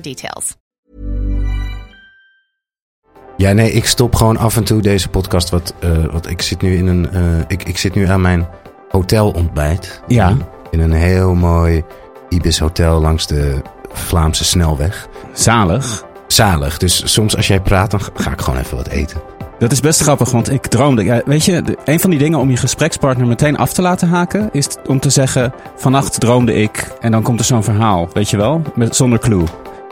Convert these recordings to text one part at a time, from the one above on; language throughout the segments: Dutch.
details. Ja, nee, ik stop gewoon af en toe deze podcast. Wat, eh, wat ik zit nu in een. eh, ik, ik zit nu aan mijn hotelontbijt. Ja. In een heel mooi Ibis hotel langs de Vlaamse snelweg. Zalig. Zalig. Dus soms als jij praat, dan ga ik gewoon even wat eten. Dat is best grappig, want ik droomde. Ja, weet je, de- een van die dingen om je gesprekspartner meteen af te laten haken, is om te zeggen: Vannacht droomde ik. En dan komt er zo'n verhaal, weet je wel? Met, zonder clue.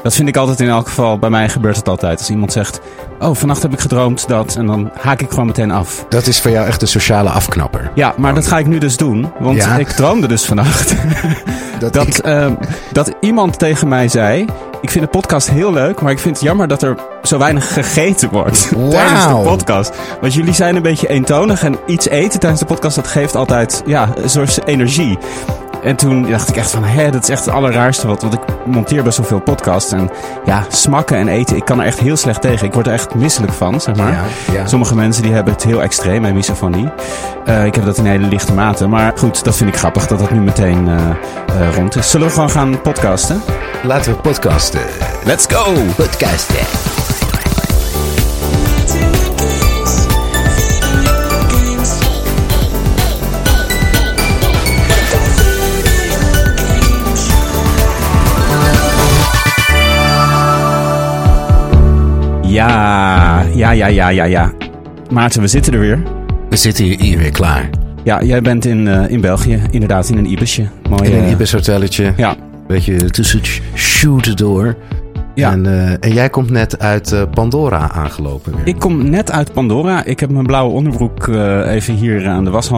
Dat vind ik altijd in elk geval, bij mij gebeurt het altijd. Als iemand zegt: Oh, vannacht heb ik gedroomd dat. En dan haak ik gewoon meteen af. Dat is voor jou echt een sociale afknapper. Ja, maar dat ga ik nu dus doen. Want Ja? ik droomde dus vannacht. Dat, dat, ik- ehm, dat iemand tegen mij zei: Ik vind de podcast heel leuk, maar ik vind het jammer dat er zo weinig gegeten wordt tijdens de podcast. Want jullie zijn een beetje eentonig en iets eten tijdens de podcast, dat geeft altijd ja, een soort energie. En toen dacht ik echt van, hé, dat is echt het allerraarste wat. Want ik monteer best wel veel podcasts. En ja, smakken en eten, ik kan er echt heel slecht tegen. Ik word er echt misselijk van, zeg maar. Ja, ja. Sommige mensen die hebben het heel extreem, mijn misofonie. Eh, ik heb dat in hele lichte mate. Maar goed, dat vind ik grappig dat dat nu meteen eh, rond is. Zullen we gewoon gaan podcasten? Laten we podcasten. Let's go! Podcasten. Ja, ja, ja, ja, ja, ja. Maarten, we zitten er weer. We zitten hier, weer klaar. Ja, jij bent in, eh, in België, inderdaad, in een Ibisje. Mooi. In een eh, Ibis hotelletje. Ja, Beetje tussen het shooten door. Ja. En, eh, en jij komt net uit Pandora aangelopen weer. ik kom net uit Pandora. Ik heb mijn blauwe onderbroek even hier aan de was.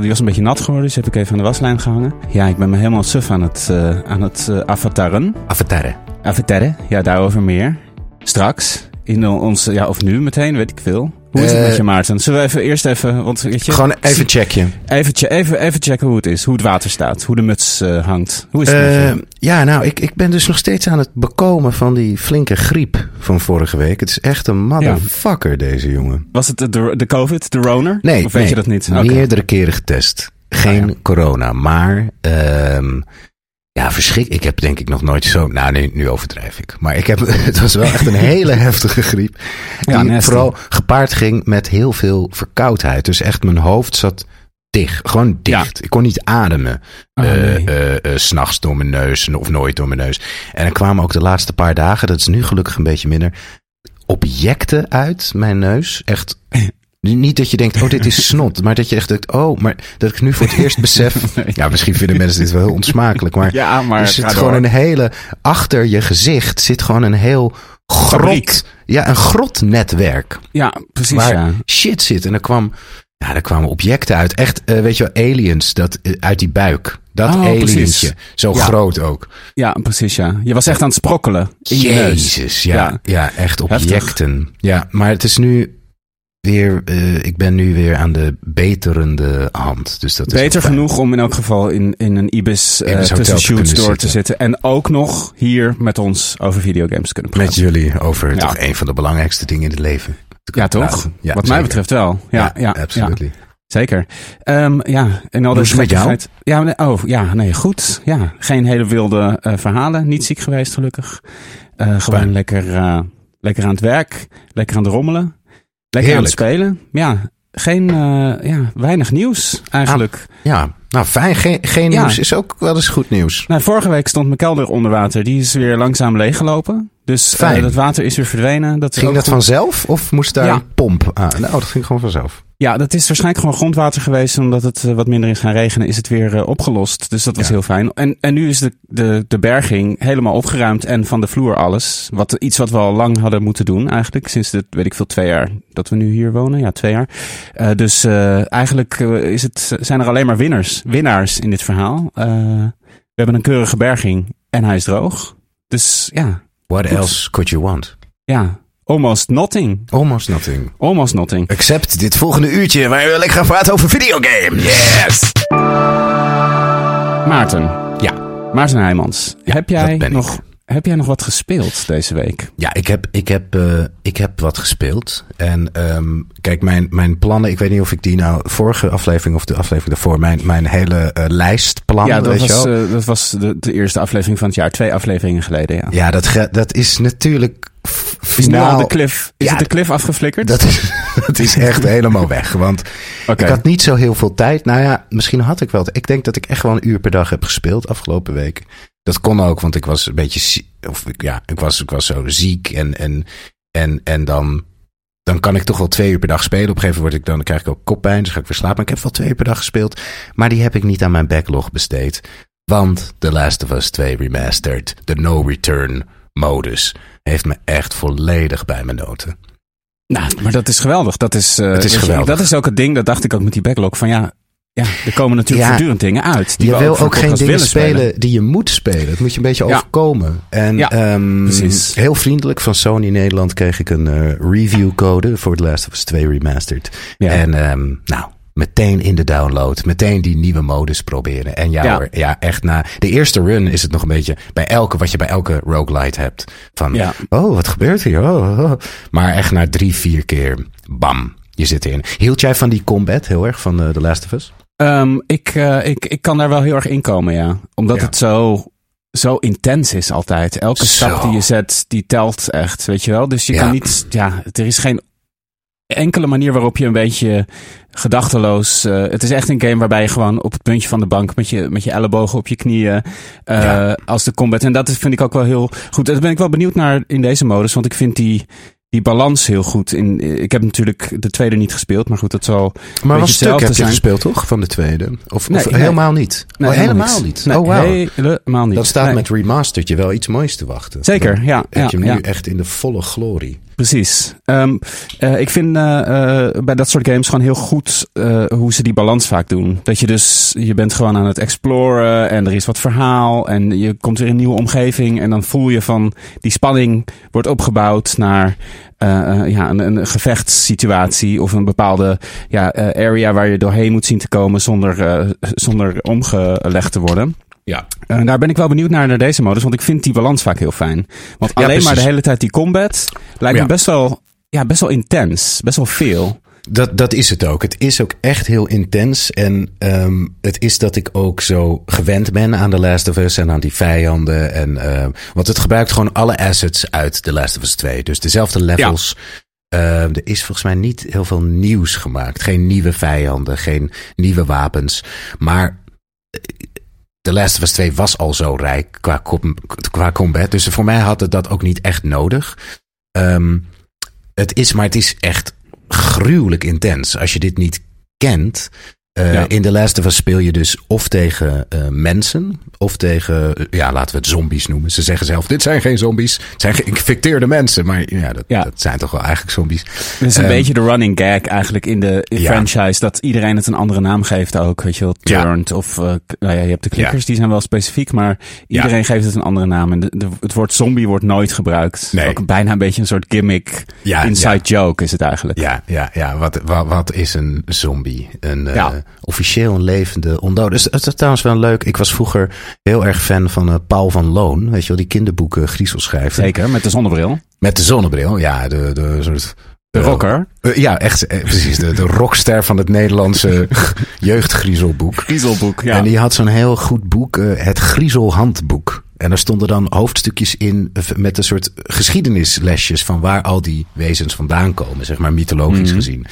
die was een beetje nat geworden, dus heb ik even aan de waslijn gehangen. Ja, ik ben me helemaal suf aan het, aan het avataren. Avatar. Avataren, ja, daarover meer. Straks. In ons, ja, of nu meteen, weet ik veel. Hoe is het Eh, met je, Maarten? Zullen we even eerst even, want weet je... Gewoon even checken. Even, even, even checken hoe het is, hoe het water staat, hoe de muts eh, hangt. Hoe is het met Eh, je? ja, nou, ik, ik ben dus nog steeds aan het bekomen van die flinke griep van vorige week. Het is echt een motherfucker, deze jongen. Was het de, de COVID, de Roner? Nee, Of weet nee, je dat niet? Meerdere keren getest. Geen Ah, ja. corona, maar ehm, ja, verschrik. Ik heb denk ik nog nooit zo. Nou, nu, nu overdrijf ik. Maar ik heb, het was wel echt een hele heftige griep. Die Ja, vooral gepaard ging met heel veel verkoudheid. Dus echt mijn hoofd zat dicht. Gewoon dicht. Ik kon niet ademen. Oh, nee. eh, eh, S'nachts door mijn neus of nooit door mijn neus. En dan kwamen ook de laatste paar dagen, dat is nu gelukkig een beetje minder, objecten uit mijn neus. Echt. Niet dat je denkt, oh, dit is snot. Maar dat je echt denkt, oh, maar dat ik nu voor het eerst besef. Ja, misschien vinden mensen dit wel heel onsmakelijk. Maar Ja, maar er zit door. gewoon een hele. Achter je gezicht zit gewoon een heel Fabriek. grot. Ja, een grotnetwerk. Ja, precies, Waar ja. shit zit. En er kwam. Ja, er kwamen objecten uit. Echt, eh, weet je wel, aliens dat, eh, uit die buik. Dat Oh, alientje. Zo Ja. groot ook. Ja, precies, ja. Je was echt aan het sprokkelen in je neus. Jezus, ja, ja. Ja. echt Heftig. objecten. Ja, maar het is nu weer, eh, ik ben nu weer aan de beterende hand. Dus dat is Beter wel fijn. genoeg om in elk geval in, in een Ibis, eh, Ibis tussen shoots door te zitten. En ook nog hier met ons over videogames te kunnen praten. Met jullie over Ja. toch een van de belangrijkste dingen in het leven. Ja, toch? praten. Ja, Wat mij betreft wel. Ja, ja, absoluut. ja, zeker. Ehm, ja, en al is met jou? Ja, nee, oh, ja, nee, goed. Ja, geen hele wilde eh, verhalen. Niet ziek geweest, gelukkig. Gewoon lekker, lekker aan het werk. Lekker aan het rommelen. Lekker aan het spelen. Ja, geen eh, ja, weinig nieuws eigenlijk. Ja, nou fijn. Geen, geen Ja. nieuws is ook wel eens goed nieuws. Nou, vorige week stond mijn kelder onder water. Die is weer langzaam leeggelopen. Dus eh, Fijn. dat water is weer verdwenen. Dat is Ging dat goed. vanzelf of moest daar Ja. een pomp aan? Nou, dat ging gewoon vanzelf. Ja, dat is waarschijnlijk gewoon grondwater geweest. Omdat het eh, wat minder is gaan regenen, is het weer eh, opgelost. Dus dat was Ja. heel fijn. En, en nu is de, de, de berging helemaal opgeruimd en van de vloer alles. Wat, iets wat we al lang hadden moeten doen eigenlijk. Sinds de, weet ik veel, twee jaar dat we nu hier wonen. Ja, twee jaar. Eh, dus eigenlijk is het, zijn er alleen maar winners, winnaars in dit verhaal. We hebben een keurige berging en hij is droog. Dus ja, What Goed. else could you want? ja, almost nothing. Almost nothing. Almost nothing. Except dit volgende uurtje waar we lekker gaan praten over videogames. Yes! Maarten. Ja. Maarten Heijmans. heb, jij nog, heb jij nog wat gespeeld deze week? Ja, ik heb, ik heb, eh, ik heb wat gespeeld. En ehm, kijk, mijn, mijn plannen, ik weet niet of ik die nou vorige aflevering of de aflevering daarvoor, mijn, mijn hele eh, lijst plannen, ja, dat weet was, eh, dat was de, de eerste aflevering van het jaar. Twee afleveringen geleden, ja. ja, dat, dat is natuurlijk f- Is finaal. de cliff, is Ja, het de cliff afgeflikkerd? Dat is, dat is echt helemaal weg. Want ik had niet zo heel veel tijd. Nou ja, misschien had ik wel. Ik denk dat ik echt wel een uur per dag heb gespeeld afgelopen week. Dat kon ook, want ik was een beetje of ik- ja, ik was, ik was zo ziek en en en en dan dan kan ik toch wel twee uur per dag spelen. Op een gegeven moment word ik dan, dan krijg ik ook koppijn, dus ga ik weer slapen. Maar ik heb wel twee uur per dag gespeeld, maar die heb ik niet aan mijn backlog besteed. Want The Last of Us 2 Remastered, de no return modus, heeft me echt volledig bij mijn noten. Nou, maar dat is geweldig. Dat is, Het is je, geweldig. dat is ook het ding, dat dacht ik ook met die backlog. Van ja, ja er komen natuurlijk Ja. voortdurend dingen uit. Die je wil ook geen dingen spelen, die je moet spelen. Het moet je een beetje Ja. overkomen. En Ja, ehm, heel vriendelijk van Sony Nederland kreeg ik een eh, review code voor The Last of Us 2 Remastered. Ja. En ehm, nou, meteen in de download. Meteen die nieuwe modus proberen. En ja, Ja. hoor, ja, echt na de eerste run is het nog een beetje bij elke, wat je bij elke roguelite hebt. Van, Ja. oh, wat gebeurt hier? Oh, oh. Maar echt na drie, vier keer, bam, je zit erin. Hield jij van die combat heel erg van eh, The Last of Us? Ehm, ik, eh, ik, ik kan daar wel heel erg in komen, ja. Omdat Ja. het zo, zo intens is altijd. Elke Zo. stap die je zet, die telt echt, weet je wel. Dus je Ja. kan niet, ja, er is geen enkele manier waarop je een beetje gedachteloos... eh, het is echt een game waarbij je gewoon op het puntje van de bank... met je, met je ellebogen op je knieën eh, Ja. als de combat... En dat vind ik ook wel heel goed. Daar ben ik wel benieuwd naar in deze modus. Want ik vind die, die balans heel goed. In, ik heb natuurlijk de tweede niet gespeeld. Maar goed, dat zal... Maar beetje wat stuk heb je zijn. gespeeld, toch? Van de tweede? Of, Nee, of nee. helemaal niet? Nee, oh, helemaal niet. Oh, wow. helemaal niet. Dan staat met Remastered je wel iets moois te wachten. Zeker, Dan ja. Heb ja, je hem ja. nu echt in de volle glorie. Precies. Ehm, eh, ik vind eh, eh, bij dat soort games gewoon heel goed hoe ze die balans vaak doen. Dat je dus, je bent gewoon aan het exploren en er is wat verhaal en je komt weer in een nieuwe omgeving en dan voel je van die spanning wordt opgebouwd naar ja, een, een gevechtssituatie of een bepaalde ja, area waar je doorheen moet zien te komen zonder, zonder omgelegd te worden. Ja. Eh, daar ben ik wel benieuwd naar, naar deze modus, want ik vind die balans vaak heel fijn. Want Ja, alleen maar de hele tijd die combat lijkt Ja. me best wel, ja, best wel intens. Best wel veel. Dat, dat is het ook. Het is ook echt heel intens. En ehm, het is dat ik ook zo gewend ben aan The Last of Us en aan die vijanden. En, ehm, want het gebruikt gewoon alle assets uit The Last of Us 2. Dus dezelfde levels. Ehm, er is volgens mij niet heel veel nieuws gemaakt. Geen nieuwe vijanden, geen nieuwe wapens. Maar eh, The Last of Us 2 was al zo rijk qua, qua combat. Dus voor mij had het dat ook niet echt nodig. Ehm, het is, maar het is echt gruwelijk intens. Als je dit niet kent. Eh, Ja. In The Last of Us speel je dus of tegen eh, mensen. Of tegen, eh, ja, laten we het zombies noemen. Ze zeggen zelf, dit zijn geen zombies. Het zijn geïnfecteerde mensen. Maar ja, dat, Ja. dat zijn toch wel eigenlijk zombies. Het is een Ehm, beetje de running gag eigenlijk in de in Ja. franchise. Dat iedereen het een andere naam geeft ook. Weet je wel. Turned of... nou ja, je hebt de klikkers, die zijn wel specifiek. Maar iedereen geeft het een andere naam. En de, de- het woord zombie wordt nooit gebruikt. Nee. Ook bijna een beetje een soort gimmick. Inside joke is het eigenlijk. Ja, ja, ja. Wat, wat, wat is een zombie? Een Ja. Officieel een levende ondode. Dus het is trouwens wel leuk. Ik was vroeger heel erg fan van eh, Paul van Loon. Weet je wel, die kinderboeken griezelschrijver. Zeker, met de zonnebril. Met de zonnebril. Ja, de, de soort... De rocker. Eh, ja, echt. eh, precies. De, de rockster van het Nederlandse jeugdgriezelboek. Griezelboek, ja. En die had zo'n heel goed boek, eh, het Griezelhandboek. En er stonden dan hoofdstukjes in met een soort geschiedenislesjes van waar al die wezens vandaan komen, zeg maar mythologisch Mhm. gezien.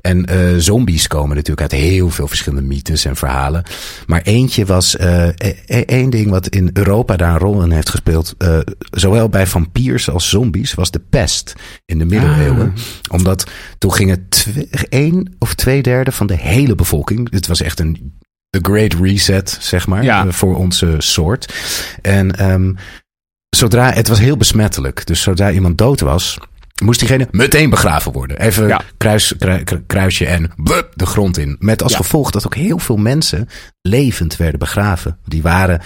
En eh, zombies komen natuurlijk uit heel veel verschillende mythes en verhalen. Maar eentje was e- één ding wat in Europa daar een rol in heeft gespeeld, eh, zowel bij vampiers als zombies, was de pest in de middeleeuwen. Ah. Omdat toen gingen één of twee derde van de hele bevolking, het was echt een The Great Reset, zeg maar, Ja. eh, voor onze soort. En ehm, zodra, het was heel besmettelijk. Dus zodra iemand dood was, moest diegene meteen begraven worden. Even Ja. kruis, kru- kru- kruisje en de grond in. Met als Ja. gevolg dat ook heel veel mensen levend werden begraven. Die waren...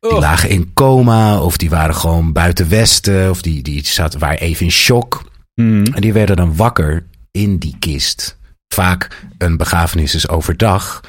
Die lagen in coma, of die waren gewoon buiten Westen, of die, die zaten, waren even in shock. Mhm. En die werden dan wakker in die kist. Vaak een begrafenis is overdag.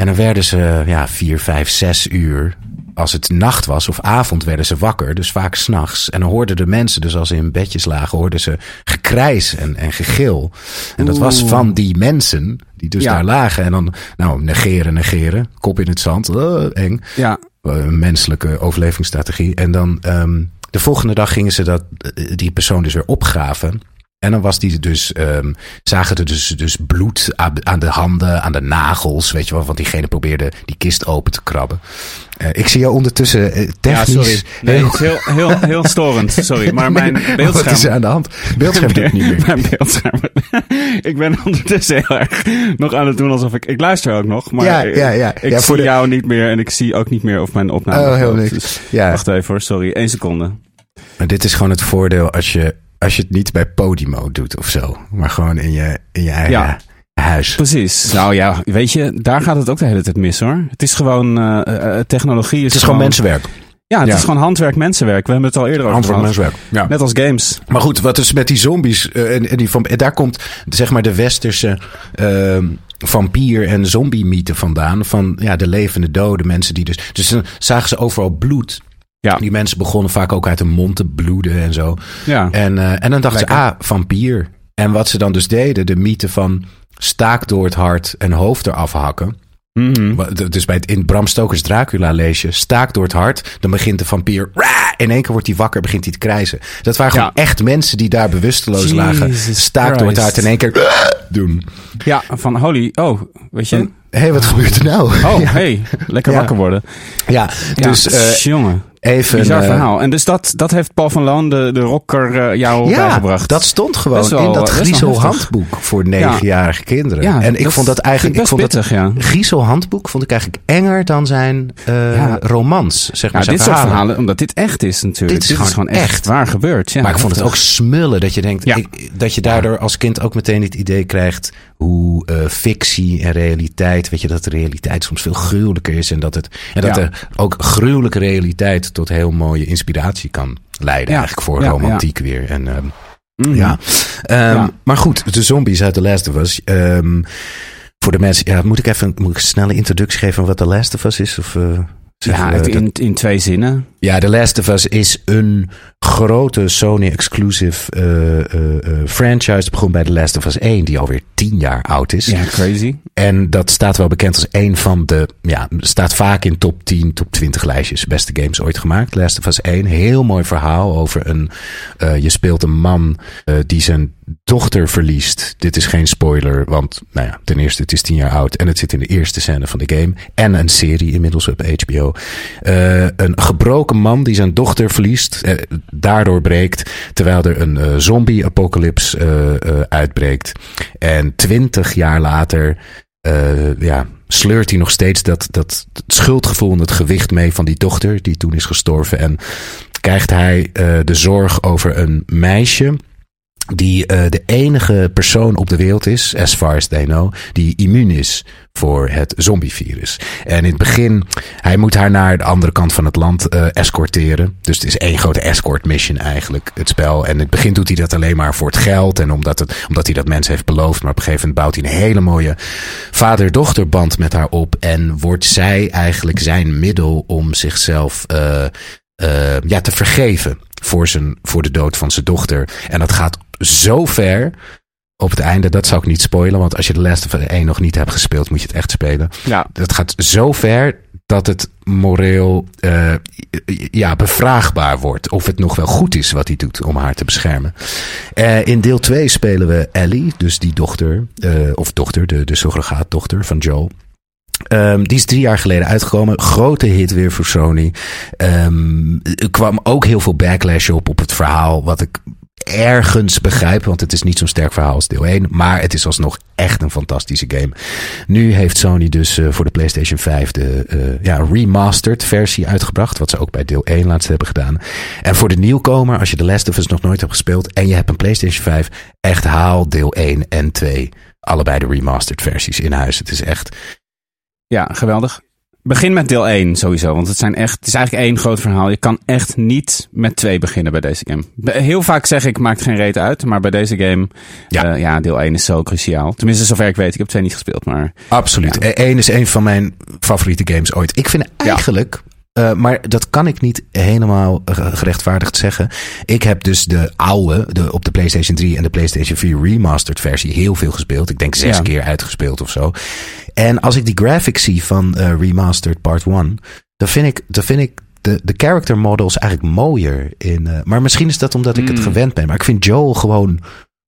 En dan werden ze ja, vier, vijf, zes uur. Als het nacht was of avond werden ze wakker. Dus vaak s'nachts. En dan hoorden de mensen, dus als ze in bedjes lagen, hoorden ze gekrijs en, en gegil. En dat was van die mensen die dus Ja. daar lagen. En dan, nou, negeren, negeren. Kop in het zand. eh, eng. Ja. Eh, Een menselijke overlevingsstrategie. En dan ehm, de volgende dag gingen ze dat, eh, die persoon dus weer opgraven. En dan was die dus, ehm, zagen er dus, dus bloed aan, aan de handen, aan de nagels, weet je wel, want diegene probeerde die kist open te krabben. Eh, ik zie jou ondertussen eh, Ja, technisch. sorry. Nee, heel- het is heel, heel, heel storend. Sorry. Maar mijn beeldscherm... Wat is er aan de hand? Beeldscherm doet niet meer. Mijn beeldscherm. ik ben ondertussen heel erg nog aan het doen alsof ik... Ik luister ook nog, maar Ja, ja, ja. ik Ja, zie de- jou niet meer en ik zie ook niet meer of mijn opname... Oh, heel niks. Dus Ja. Wacht even hoor, sorry. Eén seconde. Maar dit is gewoon het voordeel als je, als je het niet bij Podimo doet of zo. Maar gewoon in je, in je eigen Ja. huis. Precies. Nou ja, weet je, daar gaat het ook de hele tijd mis hoor. Het is gewoon... eh, eh, technologie is, Het is gewoon mensenwerk. Ja, het Ja. is gewoon handwerk, mensenwerk. We hebben het al eerder over gehad. mensenwerk. Ja. Net als games. Maar goed, wat is met die zombies eh, en, en die van, en daar komt zeg maar de westerse ehm, vampier en zombie mythe vandaan van ja de levende doden mensen die dus dus dan zagen ze overal bloed. Ja. Die mensen begonnen vaak ook uit de mond te bloeden en zo. Ja. En, eh, en dan dachten ze, ah, vampier. En wat ze dan dus deden, de mythe van staak door het hart en hoofd eraf hakken. Mhm. Dus bij het, in Bram Stokers Dracula lees je, staak door het hart. Dan begint de vampier, "Rah!" in één keer wordt hij wakker, begint hij te krijzen. Dat waren gewoon Ja. echt mensen die daar bewusteloos lagen. Staak door het hart in één keer "Rah!" doen. Ja, van holy... Oh, weet je... Hé, hey, wat gebeurt er nou? Oh, ja, hey, lekker wakker worden. ja, dus eh, jongen, even... bizar eh, verhaal. En dus dat, dat heeft Paul van Loon, de, de rocker, eh, jou Ja, bijgebracht. dat stond gewoon wel- in dat best wel Griezel-handboek voor negenjarige kinderen. Ja, en ik dat vond dat eigenlijk... Ik vond dat ja. Griezel-handboek vond ik eigenlijk enger dan zijn Ja. romans, zeg maar. Ja, zijn dit soort verhalen, omdat dit echt is natuurlijk. Dit is gewoon echt, echt. waar gebeurd. Ja, maar ik vond het ook smullen dat je denkt ik- dat je daardoor als kind ook meteen het idee krijgt hoe eh, fictie en realiteit, weet je, dat de realiteit soms veel gruwelijker is en dat het en dat Ja. er ook gruwelijke realiteit tot heel mooie inspiratie kan leiden, Ja. eigenlijk voor Ja, romantiek weer. En ehm, Mhm. ja. Ehm, Ja. maar goed, de zombies uit The Last of Us. ehm, voor de mensen, ja, moet ik even moet ik een snelle introductie geven van wat The Last of Us is? Of, eh, Ja, we dat- in, in twee zinnen. Ja, The Last of Us is een grote Sony-exclusive eh, eh, eh, franchise. Het begon bij The Last of Us 1, die alweer tien jaar oud is. Ja, crazy. En dat staat wel bekend als een van de... Ja, staat vaak in top 10, top 20 lijstjes. Beste games ooit gemaakt. The Last of Us 1. Heel mooi verhaal over een... je speelt een man die zijn dochter verliest. Dit is geen spoiler, want nou ja, ten eerste het is tien jaar oud. En het zit in de eerste scène van de game. En een serie inmiddels op HBO. Een gebroken man die zijn dochter verliest. eh, daardoor breekt. Terwijl er een eh, zombie-apocalypse eh, uitbreekt. En twintig jaar later ja, sleurt hij nog steeds dat, dat schuldgevoel en het gewicht mee van die dochter die toen is gestorven. En krijgt hij de zorg over een meisje die eh, de enige persoon op de wereld is, as far as they know, die immuun is voor het zombievirus. En in het begin, hij moet haar naar de andere kant van het land eh, escorteren. Dus het is één grote escort mission eigenlijk, het spel. En in het begin doet hij dat alleen maar voor het geld en omdat, het, omdat hij dat mensen heeft beloofd. Maar op een gegeven moment bouwt hij een hele mooie vader-dochterband met haar op. En wordt zij eigenlijk zijn middel om zichzelf eh, ja, te vergeven voor, zijn, voor de dood van zijn dochter. En dat gaat zo ver op het einde. Dat zou ik niet spoilen, want als je de Last of Us 1 nog niet hebt gespeeld, moet je het echt spelen. Ja. Dat gaat zo ver dat het moreel uh, ja, bevraagbaar wordt. Of het nog wel goed is wat hij doet om haar te beschermen. Uh, in deel 2 spelen we Ellie, dus die dochter, uh, of dochter, de, de surrogaatdochter van Joel. Um, die is drie jaar geleden uitgekomen. Grote hit weer voor Sony. Um, er kwam ook heel veel backlash op op het verhaal. Wat ik ergens begrijp, want het is niet zo'n sterk verhaal als deel 1. Maar het is alsnog echt een fantastische game. Nu heeft Sony dus uh, voor de PlayStation 5 de uh, ja, remastered versie uitgebracht. Wat ze ook bij deel 1 laatst hebben gedaan. En voor de nieuwkomer, als je The Last of Us nog nooit hebt gespeeld en je hebt een PlayStation 5, echt haal deel 1 en 2. Allebei de remastered versies in huis. Het is echt ja, geweldig. Begin met deel 1 sowieso, want het, zijn echt, het is eigenlijk één groot verhaal. Je kan echt niet met twee beginnen bij deze game. Heel vaak zeg ik, maakt geen reet uit, maar bij deze game, ja, uh, ja deel 1 is zo cruciaal. Tenminste, zover ik weet, ik heb twee niet gespeeld, maar... Absoluut. Ja. 1 is een van mijn favoriete games ooit. Ik vind eigenlijk... Uh, maar dat kan ik niet helemaal gerechtvaardigd zeggen. Ik heb dus de oude, de, op de PlayStation 3 en de PlayStation 4 remastered versie heel veel gespeeld. Ik denk zes ja. keer uitgespeeld of zo. En als ik die graphics zie van uh, Remastered Part 1, dan vind ik, dan vind ik de, de character models eigenlijk mooier. In, uh, maar misschien is dat omdat ik mm. het gewend ben. Maar ik vind Joel gewoon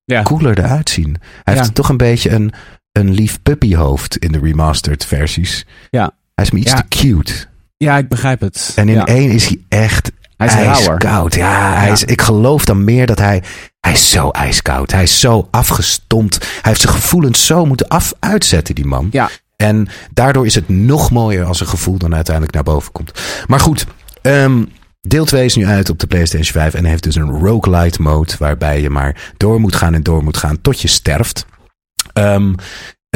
ja. cooler eruit zien. Hij ja. heeft toch een beetje een, een lief puppyhoofd in de remastered versies. Ja. Hij is me iets ja. te cute. Ja, ik begrijp het. En in één is hij echt hij is ijskoud. Ja, hij is, ik geloof dan meer dat hij... Hij is zo ijskoud. Hij is zo afgestompt. Hij heeft zijn gevoelens zo moeten af, uitzetten, die man. Ja. En daardoor is het nog mooier als een gevoel dan uiteindelijk naar boven komt. Maar goed, um, deel 2 is nu uit op de PlayStation 5 en heeft dus een roguelite mode waarbij je maar door moet gaan en door moet gaan tot je sterft. Um,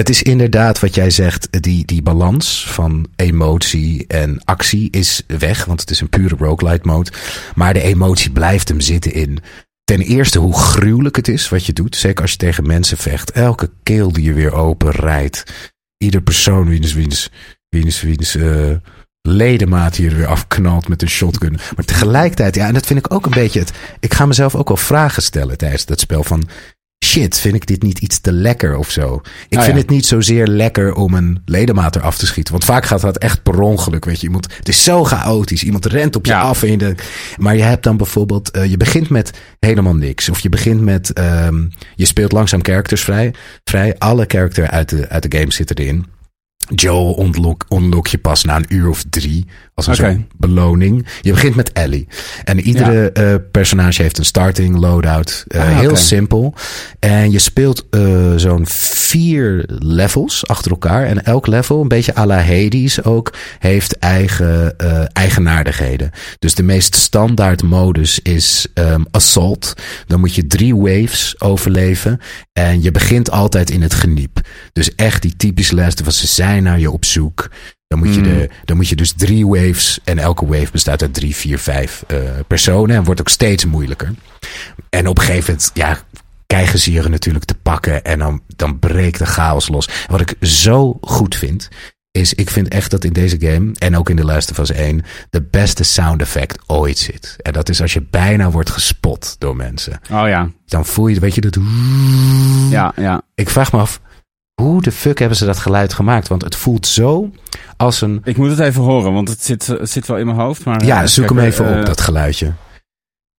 het is inderdaad wat jij zegt, die, die balans van emotie en actie is weg, want het is een pure roguelite mode. Maar de emotie blijft hem zitten in ten eerste hoe gruwelijk het is wat je doet. Zeker als je tegen mensen vecht. Elke keel die je weer open rijdt. Ieder persoon wiens, wiens, wiens, wiens uh, ledemaat hier weer afknalt met een shotgun. Maar tegelijkertijd, ja, en dat vind ik ook een beetje het. Ik ga mezelf ook wel vragen stellen tijdens dat spel van shit, vind ik dit niet iets te lekker of zo? Ik Ah, vind ja. het niet zozeer lekker om een ledemaat eraf te schieten. Want vaak gaat dat echt per ongeluk, weet je. Iemand, het is zo chaotisch. Iemand rent op je Ja. af. En je maar je hebt dan bijvoorbeeld, eh, je begint met helemaal niks. Of je begint met, ehm, je speelt langzaam characters vrij. vrij. Alle characters uit de, uit de game zitten erin. Joel ontlok, ontlok je pas na een uur of drie. Als een soort beloning. Je begint met Ellie. En iedere eh, personage heeft een starting loadout. Eh, Ah, heel simpel. En je speelt eh, zo'n vier levels achter elkaar. En elk level, een beetje à la Hades ook, heeft eigen eigenaardigheden. Dus de meest standaard modus is ehm, Assault. Dan moet je drie waves overleven. En je begint altijd in het geniep. Dus echt die typische les. Was ze zijn naar je op zoek. Dan moet, je Hmm. de, dan moet je dus drie waves. En elke wave bestaat uit drie, vier, vijf eh, personen. En wordt ook steeds moeilijker. En op een gegeven moment, ja, krijgen ze je natuurlijk te pakken. En dan, dan breekt de chaos los. Wat ik zo goed vind, is ik vind echt dat in deze game, en ook in The Last of Us 1, de beste sound effect ooit zit. En dat is als je bijna wordt gespot door mensen. Oh ja. Dan voel je, weet je, dat... Ja, ja. Ik vraag me af, hoe de fuck hebben ze dat geluid gemaakt? Want het voelt zo als een... Ik moet het even horen, want het zit, het zit wel in mijn hoofd. Maar, Ja, eh, zoek hem even eh, op, dat geluidje.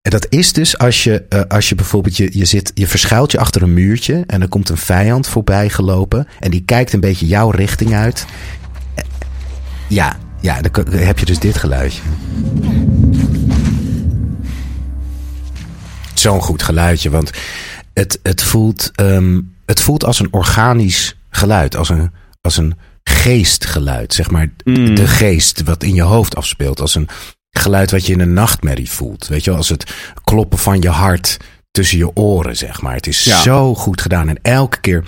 En dat is dus als je, eh, als je bijvoorbeeld, je, je, zit, je verschuilt je achter een muurtje en er komt een vijand voorbij gelopen en die kijkt een beetje jouw richting uit. Eh, Ja, ja, dan heb je dus dit geluidje. Zo'n goed geluidje, want het, het, voelt, ehm, het voelt als een organisch geluid, als een, als een geestgeluid, zeg maar. Mm. De geest wat in je hoofd afspeelt, als een geluid wat je in een nachtmerrie voelt. Weet je wel, als het kloppen van je hart tussen je oren, zeg maar. Het is Ja. zo goed gedaan. En elke keer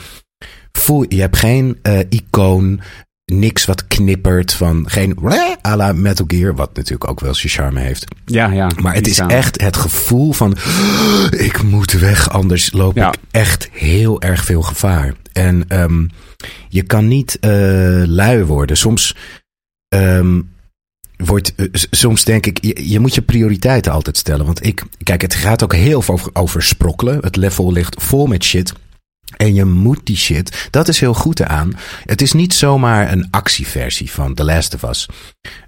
voel je, je hebt geen eh, icoon, niks wat knippert van geen à la Metal Gear, wat natuurlijk ook wel zijn charme heeft. Ja, ja. Maar het is staan. echt het gevoel van ik moet weg, anders loop Ja. ik echt heel erg veel gevaar. En ehm, je kan niet eh, lui worden. Soms ehm, wordt, eh, soms denk ik, je, je moet je prioriteiten altijd stellen. Want ik, kijk, het gaat ook heel veel over, over sprokkelen. Het level ligt vol met shit. En je moet die shit. Dat is heel goed eraan. Het is niet zomaar een actieversie van The Last of Us.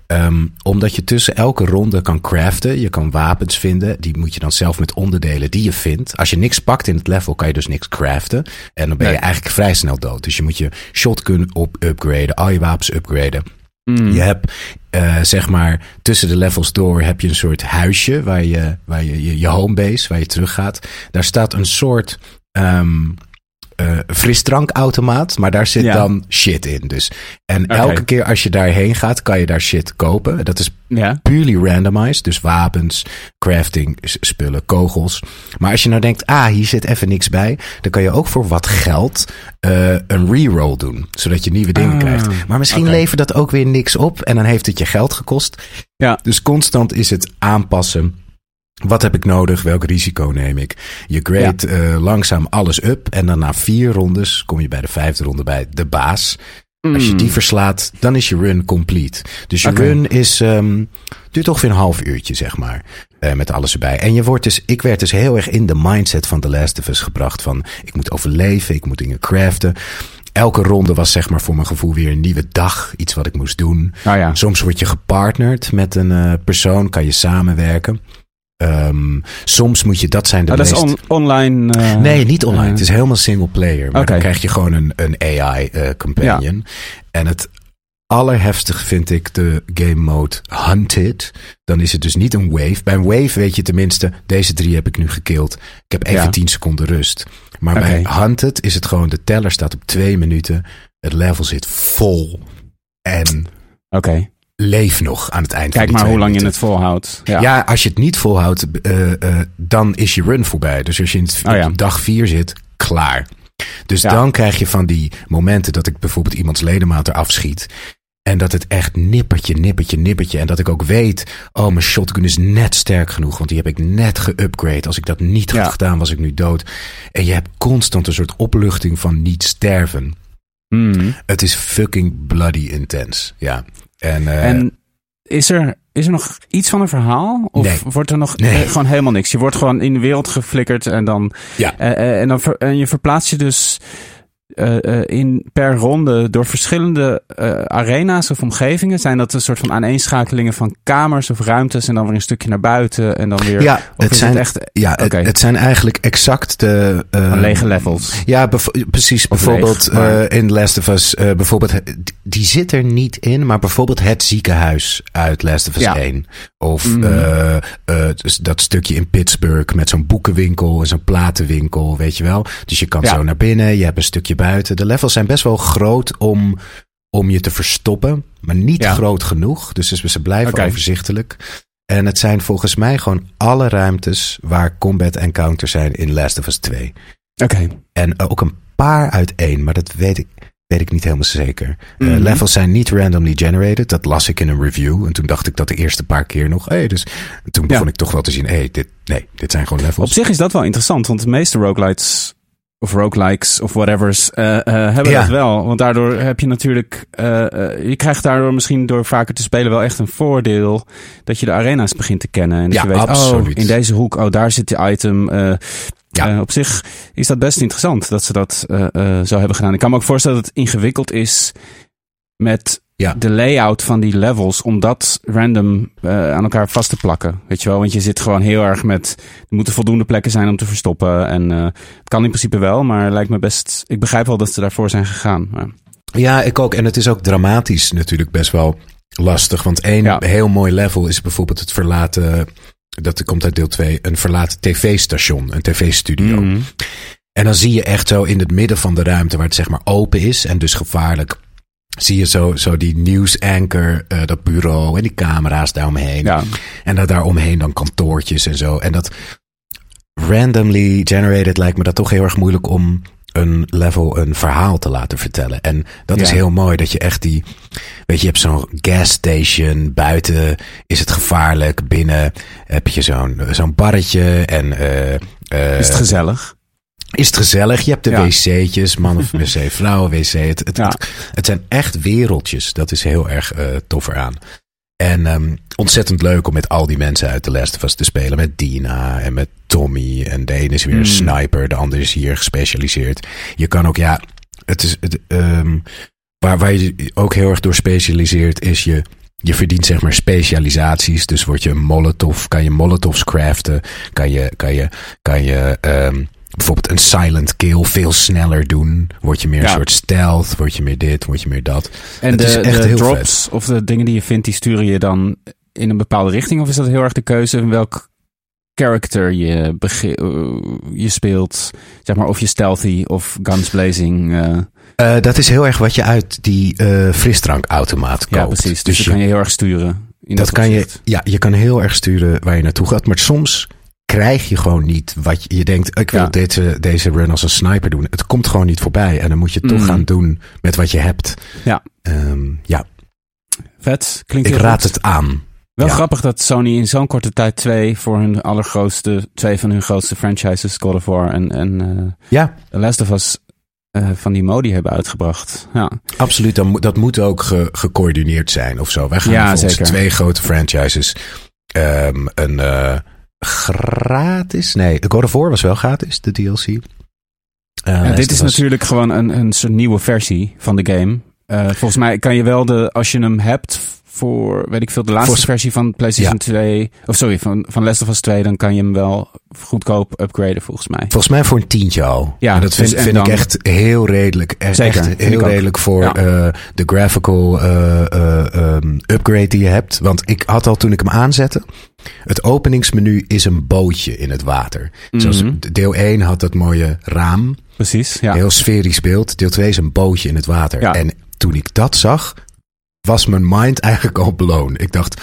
Ehm, omdat je tussen elke ronde kan craften. Je kan wapens vinden. Die moet je dan zelf met onderdelen die je vindt. Als je niks pakt in het level, kan je dus niks craften. En dan ben je Nee. eigenlijk vrij snel dood. Dus je moet je shotgun op upgraden. Al je wapens upgraden. Mm. Je hebt, eh, zeg maar, tussen de levels door heb je een soort huisje waar je, waar je, je, je homebase, waar je terug gaat. Daar staat een soort ehm eh, frisdrankautomaat, maar daar zit Ja. dan shit in. Dus. En elke keer als je daarheen gaat, kan je daar shit kopen. Dat is Ja. purely randomized. Dus wapens, crafting, spullen, kogels. Maar als je nou denkt, ah, hier zit even niks bij. Dan kan je ook voor wat geld eh, een reroll doen. Zodat je nieuwe dingen Ah, krijgt. Maar misschien levert dat ook weer niks op. En dan heeft het je geld gekost. Ja. Dus constant is het aanpassen. Wat heb ik nodig? Welk risico neem ik? Je grade eh, langzaam alles up. En dan na vier rondes kom je bij de vijfde ronde bij de baas. Als je Mm. die verslaat, dan is je run complete. Dus je run is, ehm, duurt ongeveer een half uurtje, zeg maar. eh, met alles erbij. En je wordt dus, ik werd dus heel erg in de mindset van The Last of Us gebracht. Van, ik moet overleven, ik moet dingen craften. Elke ronde was zeg maar voor mijn gevoel weer een nieuwe dag. Iets wat ik moest doen. Nou ja. Soms word je gepartnerd met een eh, persoon, kan je samenwerken. Ehm, soms moet je, dat zijn de Oh, dat is meest... on- online. eh, Nee, niet online. eh, het is helemaal single player. Maar dan krijg je gewoon een, een AI eh, companion. En het allerhefstig vind ik de game mode Hunted. Dan is het dus niet een wave. Bij een wave weet je tenminste, deze drie heb ik nu gekild. Ik heb even Ja. 10 seconden rust. Maar bij Hunted is het gewoon, de teller staat op twee minuten. Het level zit vol. En Oké. Leef nog aan het eind Kijk van maar hoe lang je het volhoudt. Ja. Ja. als je het niet volhoudt, eh, eh, dan is je run voorbij. Dus als je in het, Oh ja. dag vier zit, klaar. Dus Ja. dan krijg je van die momenten dat ik bijvoorbeeld iemands ledemaat eraf schiet. En dat het echt nippertje, nippertje, nippertje. En dat ik ook weet, oh, mijn shotgun is net sterk genoeg. Want die heb ik net geupgrade. Als ik dat niet had gedaan, was ik nu dood. En je hebt constant een soort opluchting van niet sterven. Mm. Het is fucking bloody intens. Ja. En, eh, En is er, is er nog iets van een verhaal? Of Nee. wordt er nog Nee. eh, gewoon helemaal niks? Je wordt gewoon in de wereld geflikkerd en dan. Ja. eh, en, dan en je verplaatst je dus. Eh, eh, in per ronde door verschillende eh, arena's of omgevingen. Zijn dat een soort van aaneenschakelingen van kamers of ruimtes en dan weer een stukje naar buiten en dan weer. ja, het zijn, het echt ja, het- zijn eigenlijk exact de... lege levels? Ja, bev- precies. Of bijvoorbeeld leeg, maar- in Last of Us, bijvoorbeeld, die zit er niet in, maar bijvoorbeeld het ziekenhuis uit Last of Us Ja. 1. Of eh, dus dat stukje in Pittsburgh met zo'n boekenwinkel en zo'n platenwinkel, weet je wel. Dus je kan Ja. zo naar binnen, je hebt een stukje buiten. De levels zijn best wel groot om, om je te verstoppen, maar niet Ja. groot genoeg. Dus ze blijven overzichtelijk. En het zijn volgens mij gewoon alle ruimtes waar combat encounters zijn in Last of Us 2. Oké. En ook een paar uit één, maar dat weet ik, weet ik niet helemaal zeker. Eh, Mhm. levels zijn niet randomly generated. Dat las ik in een review. En toen dacht ik dat de eerste paar keer nog. Hey, dus toen begon Ja. ik toch wel te zien. Hey, dit, nee, dit zijn gewoon Op levels. zich is dat wel interessant, want de meeste roguelites of roguelikes of whatever's eh, eh, hebben Ja. dat wel. Want daardoor heb je natuurlijk, eh, je krijgt daardoor misschien door vaker te spelen wel echt een voordeel dat je de arena's begint te kennen. En dat Ja, je weet, absoluut. oh, in deze hoek, oh, daar zit die item. Ja. op zich is dat best interessant dat ze dat zo hebben gedaan. Ik kan me ook voorstellen dat het ingewikkeld is met Ja. de layout van die levels om dat random eh, aan elkaar vast te plakken. Weet je wel, want je zit gewoon heel erg met. Er moeten voldoende plekken zijn om te verstoppen. En eh, het kan in principe wel, maar lijkt me best. Ik begrijp wel dat ze daarvoor zijn gegaan. Maar, Ja, ik ook. En het is ook dramatisch natuurlijk best wel lastig. Want één Ja. heel mooi level is bijvoorbeeld het verlaten. Dat komt uit deel 2. Een verlaten tv-station. Een tv-studio. Mhm. En dan zie je echt zo in het midden van de ruimte waar het zeg maar open is en dus gevaarlijk. Zie je zo, zo die nieuwsanker, eh dat bureau en die camera's daaromheen. Ja, En dat daaromheen dan kantoortjes en zo. En dat randomly generated lijkt me dat toch heel erg moeilijk om een level een verhaal te laten vertellen. En dat is heel mooi dat je echt die, weet je, je hebt zo'n gas station, buiten is het gevaarlijk, binnen heb je zo'n zo'n barretje en eh, eh, is het gezellig? Is het gezellig. Je hebt de Ja. wc'tjes, man of wc, vrouwen wc. Het, het, Ja. het, het zijn echt wereldjes. Dat is heel erg eh tof eraan. En ehm, ontzettend leuk om met al die mensen uit Last of Us te spelen. Met Dina en met Tommy. En de ene is weer een sniper, de ander is hier gespecialiseerd. Je kan ook, ja, het is. Het, ehm, waar, waar je ook heel erg door specialiseert, is je. Je verdient zeg maar specialisaties. Dus word je een molotov, kan je molotovs craften. Kan je, kan je, kan je ehm, bijvoorbeeld een silent kill veel sneller doen. Word je meer Ja. een soort stealth. Word je meer dit, word je meer dat. En Het de, is echt de heel drops of de dingen die je vindt, die sturen je dan in een bepaalde richting? Of is dat heel erg de keuze in welk character je, eh, je speelt? Zeg maar of je stealthy of guns blazing. eh, Eh, dat is heel erg wat je uit die eh frisdrankautomaat koopt. ja, precies. Dus, je, dat kan je heel erg sturen. In dat kan je, ja, je kan heel erg sturen waar je naartoe gaat. Maar soms krijg je gewoon niet wat je, je denkt. Ik wil Ja. deze, deze run als een sniper doen. Het komt gewoon niet voorbij. En dan moet je het toch Mm. gaan doen met wat je hebt. Ja. Ehm, ja, Vet. Klinkt ik raad goed. het aan. Wel Ja. grappig dat Sony in zo'n korte tijd twee voor hun allergrootste, twee van hun grootste franchises, God of War en, en eh, Ja, The Last of Us, eh, van die modi hebben uitgebracht. Ja, absoluut. Dan, moet- dat moet ook ge- gecoördineerd zijn of zo. Wij gaan Ja, voor ons zeker. twee grote franchises. ehm, een eh, gratis. Nee, God of War was wel gratis, de DLC. Eh, dit is natuurlijk gewoon een, een soort nieuwe versie van de game. Eh, volgens mij kan je wel de, als je hem hebt voor, weet ik veel, de laatste Voor- versie van PlayStation Ja. 2, of sorry, van, van Last of Us 2, dan kan je hem wel goedkoop upgraden volgens mij. Volgens mij voor een tientje al. Ja, En dat vind, dus- vind ik echt heel redelijk. Echt, Zeker, echt heel ook. redelijk voor Ja. eh, de graphical eh, eh, ehm, upgrade die je hebt. Want ik had al toen ik hem aanzette. Het openingsmenu is een bootje in het water. Zoals Mhm. deel 1 had dat mooie raam. Precies, ja. Heel sferisch beeld. Deel 2 is een bootje in het water. Ja. En toen ik dat zag, was mijn mind eigenlijk al blown. Ik dacht.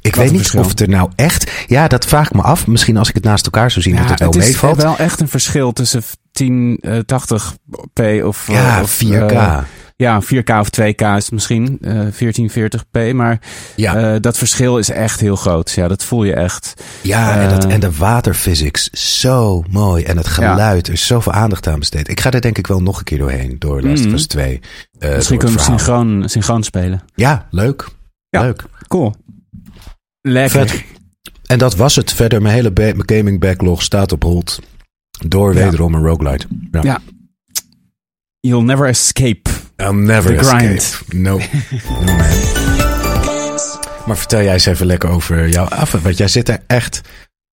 Ik Wat weet niet verschil. of het er nou echt. Ja, dat vraag ik me af. Misschien als ik het naast elkaar zou zien, dat het wel het is meevalt. wel echt een verschil tussen 1080p of... Ja, of, 4K. eh, ja, 4K of 2K is misschien, eh 1440p. Maar ja. eh, dat verschil is echt heel groot. Ja, dat voel je echt. Ja, en, dat, Eh, en de waterphysics, zo mooi. En het geluid, er is zoveel aandacht aan besteed. Ik ga er denk ik wel nog een keer doorheen, door Last of Mm. Us 2. eh, Misschien kunnen we synchroon, synchroon spelen. Ja, leuk. Ja. Leuk. Cool. Lekker. Vet. En dat was het. Verder, mijn hele ba- mijn gaming backlog staat op hold. Door Ja. wederom een roguelite. Ja. Ja. You'll never escape. I'll never The escape. grind. No. no man. Maar vertel jij eens even lekker over jouw af. Want jij zit er echt...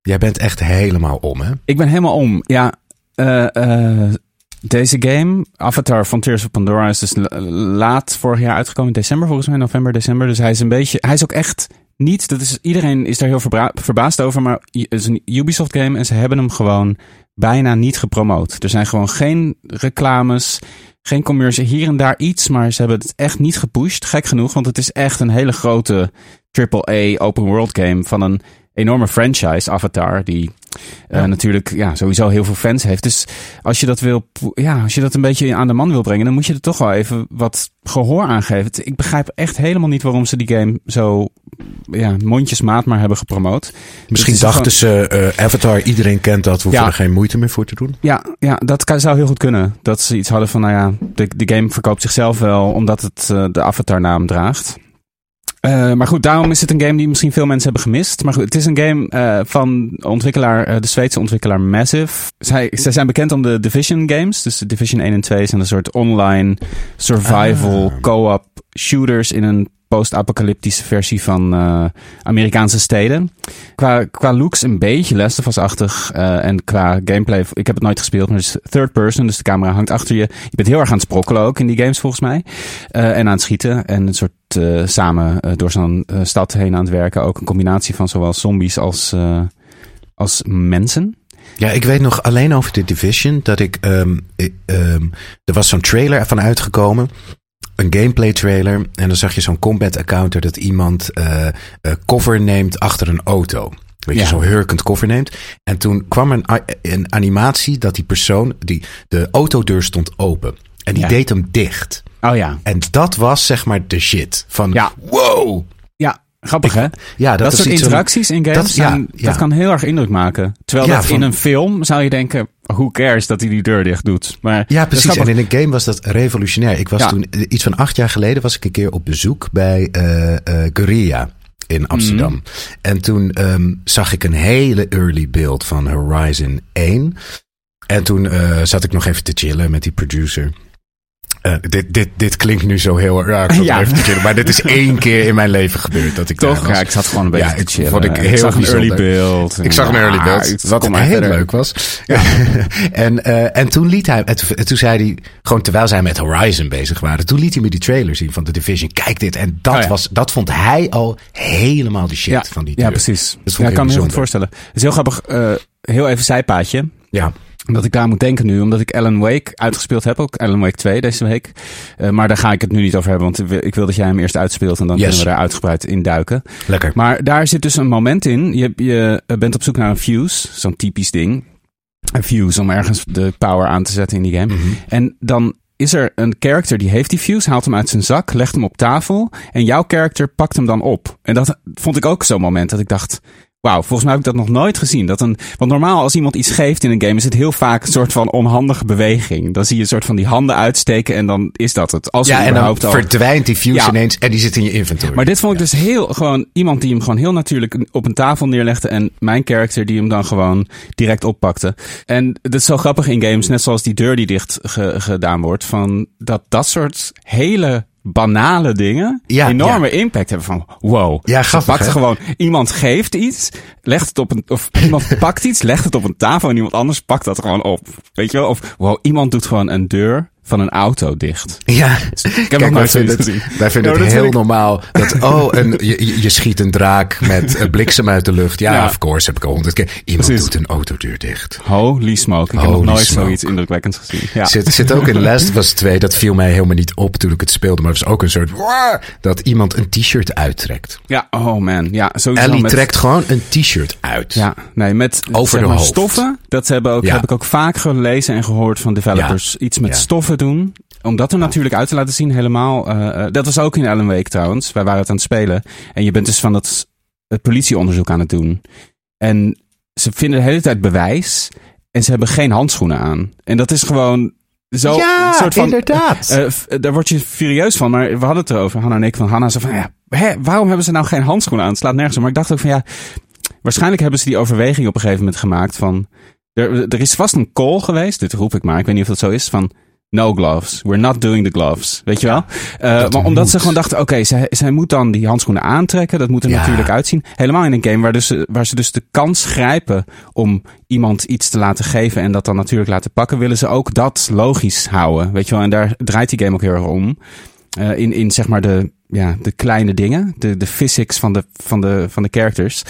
Jij bent echt helemaal om, hè? Ik ben helemaal om. Ja, eh, eh, deze game, Avatar Frontiers of Pandora, is dus la- laat vorig jaar uitgekomen. In december, volgens mij, november, december. Dus hij is een beetje... Hij is ook echt niet... Dat is, iedereen is daar heel verbra- verbaasd over. Maar het is een Ubisoft game en ze hebben hem gewoon bijna niet gepromoot. Er zijn gewoon geen reclames... Geen commercial, hier en daar iets, maar ze hebben het echt niet gepusht. Gek genoeg, want het is echt een hele grote AAA open world game van een enorme franchise, Avatar, die eh, natuurlijk ja, sowieso heel veel fans heeft. Dus als je dat wil, ja, als je dat een beetje aan de man wil brengen, dan moet je er toch wel even wat gehoor aan geven. Ik begrijp echt helemaal niet waarom ze die game zo ja, mondjesmaat maar hebben gepromoot. Misschien is dachten ze, eh, Avatar, iedereen kent dat. We hoeven Ja. er geen moeite meer voor te doen. Ja, ja dat kan, zou heel goed kunnen. Dat ze iets hadden van, nou ja, de, de game verkoopt zichzelf wel omdat het eh, de Avatar-naam draagt. Eh, maar goed, daarom is het een game die misschien veel mensen hebben gemist. Maar goed, het is een game eh, van ontwikkelaar, eh, de Zweedse ontwikkelaar Massive. Zij, zij zijn bekend om de Division games. Dus de Division 1 en 2 zijn een soort online survival Ah. co-op shooters in een post-apocalyptische versie van eh, Amerikaanse steden. Qua, qua looks een beetje Last eh, en qua gameplay, ik heb het nooit gespeeld, maar het is third person. Dus de camera hangt achter je. Je bent heel erg aan het sprokkelen ook in die games volgens mij. Eh, en aan het schieten. En een soort samen door zo'n stad heen aan het werken. Ook een combinatie van zowel zombies als, als mensen. Ja, ik weet nog alleen over de Division dat ik. ehm, ehm, er was zo'n trailer van uitgekomen. Een gameplay trailer. En dan zag je zo'n combat encounter dat iemand eh, cover neemt achter een auto. Weet je, Ja. zo hurkend cover neemt. En toen kwam een, een animatie dat die persoon. Die, de autodeur stond open. En die Ja. deed hem dicht. Oh ja. En dat was zeg maar de shit. Van Ja. wow. Grappig hè? Ja, dat, Dat, is soort iets interacties in games, dat- ja, zijn- ja. dat kan heel erg indruk maken. Terwijl Ja, dat van- in een film zou je denken, who cares dat hij die deur dicht doet. Maar Ja, precies. En in een game was dat revolutionair. Ik was toen, eh, iets van acht jaar geleden, was ik een keer op bezoek bij eh Guerrilla. in Amsterdam. Mhm. En toen ehm, zag ik een hele early beeld van Horizon 1. En toen zat ik nog even te chillen met die producer. Eh, dit, dit, dit klinkt nu zo heel raar. ik Ja. even maar dit is één keer in mijn leven gebeurd dat ik Toch? Ja, ik zat gewoon een beetje Ja, ik vond ik heel zag een early beeld. Ik zag een early Ja, beeld, wat heel verder. leuk was. en, eh, en toen liet hij, en toen- en toen zei hij, gewoon terwijl zij met Horizon bezig waren, toen liet hij me die trailer zien van The Division. Kijk dit. En dat, Oh ja. was, dat vond hij al helemaal de shit Ja, van die ja deur. precies. Dat Ja, ik ik kan me heel heel goed voorstellen. Het is heel grappig. eh, heel even zijpaadje. Ja, Dat ik daar moet denken nu, omdat ik Alan Wake uitgespeeld heb. Ook Alan Wake 2 deze week. Eh, maar daar ga ik het nu niet over hebben, want ik wil- dat jij hem eerst uitspeelt. En dan Yes. kunnen we daar uitgebreid in duiken. lekker. Maar daar zit dus een moment in. Je, je bent op zoek naar een fuse, zo'n typisch ding. Een fuse om ergens de power aan te zetten in die game. Mhm. En dan is er een character die heeft die fuse, haalt hem uit zijn zak, legt hem op tafel. En jouw character pakt hem dan op. En dat vond ik ook zo'n moment dat ik dacht. Wauw, volgens mij heb ik dat nog nooit gezien. Dat een, want normaal als iemand iets geeft in een game is het heel vaak een soort van onhandige beweging. Dan zie je een soort van die handen uitsteken en dan is dat het. Als Ja, en dan al- verdwijnt die fuse Ja. ineens en die zit in je inventory. maar dit vond ik dus heel, gewoon iemand die hem gewoon heel natuurlijk op een tafel neerlegde. En mijn character die hem dan gewoon direct oppakte. En dat is zo grappig in games, net zoals die deur die dicht ge- gedaan wordt. Van dat dat soort hele banale dingen Ja, enorme impact hebben van wow. Ja, grappig, pakt hè? gewoon, iemand geeft iets, legt het op een, of iemand pakt iets, legt het op een tafel en iemand anders pakt dat gewoon op. Weet je wel? Of wow, iemand doet gewoon een deur van een auto dicht. Ja, Ik heb Kijk, nog wij nooit vinden het, gezien. wij vinden Ja, het heel ik- normaal. Dat, oh, en je, je- schiet een draak met bliksem uit de lucht. Ja, Ja. of course, heb ik al honderd keer. Iemand Precies. doet een autodeur dicht. Holy smoke. Ik heb nog Holy nooit smoke. zoiets indrukwekkends gezien. Ja. Zit, zit ook in Last of Us 2. Dat viel mij helemaal niet op toen ik het speelde. Maar het was ook een soort... Dat iemand een t-shirt uittrekt. ja, oh man. Ja, sowieso Ellie met, trekt gewoon een t-shirt uit. Ja, nee, met Over zeg de maar, hoofd. stoffen. Dat hebben ook, Ja. heb ik ook vaak gelezen en gehoord van developers. Iets met Ja. stoffen doen. Om dat er natuurlijk uit te laten zien helemaal. eh, eh, dat was ook in Alan Wake trouwens. Wij waren het aan het spelen. En je bent dus van het, het politieonderzoek aan het doen. En ze vinden de hele tijd bewijs. En ze hebben geen handschoenen aan. En dat is gewoon zo Ja, een soort van, inderdaad. Eh, daar word je furieus van. Maar we hadden het erover, Hanna en ik. Van Hanna zei van, ja, hè, waarom hebben ze nou geen handschoenen aan? Het slaat nergens op. Maar ik dacht ook van, ja, waarschijnlijk hebben ze die overweging op een gegeven moment gemaakt van... Er, er is vast een call geweest, dit roep ik maar, ik weet niet of dat zo is, van... No gloves. We're not doing the gloves. Weet je wel? Eh, maar omdat moet. ze gewoon dachten, oké, zij, zij moet dan die handschoenen aantrekken. Dat moet er Ja. natuurlijk uitzien. Helemaal in een game waar, dus, waar ze dus de kans grijpen om iemand iets te laten geven en dat dan natuurlijk laten pakken, willen ze ook dat logisch houden. Weet je wel? En daar draait die game ook heel erg om. Eh, in, in zeg maar de, ja, de kleine dingen, de, de physics van de, van de, van de characters.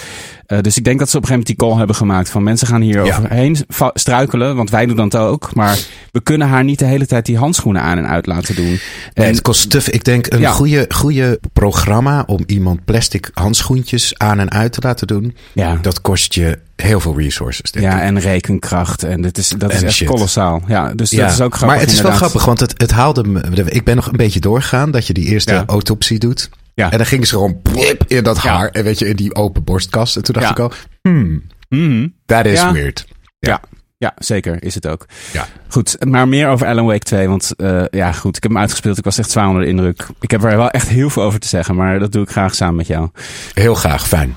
Eh, dus ik denk dat ze op een gegeven moment die call hebben gemaakt van mensen gaan hier Ja. overheen struikelen, want wij doen dat ook. Maar we kunnen haar niet de hele tijd die handschoenen aan en uit laten doen. Nee, En- het kost te. Ik denk een Ja. goede, goede programma om iemand plastic handschoentjes aan en uit te laten doen. ja. Dat kost je heel veel resources, denk Ja, ik. en rekenkracht. En dit is, dat is echt shit. kolossaal. Ja, dus dat is ook grappig. maar het is wel grappig, want het, het haalde me. Ik ben nog een beetje doorgegaan dat je die eerste Ja. autopsie doet. Ja. En dan gingen ze gewoon plip in dat Ja. haar. En weet je, in die open borstkast. En toen dacht Ja. ik al, hmm, Mhm. that is weird. Ja. ja, zeker is het ook. Ja. Goed, maar meer over Alan Wake 2. Want eh, ja, goed, ik heb hem uitgespeeld. Ik was echt zwaar onder de indruk. Ik heb er wel echt heel veel over te zeggen. Maar dat doe ik graag samen met jou. Heel graag, fijn.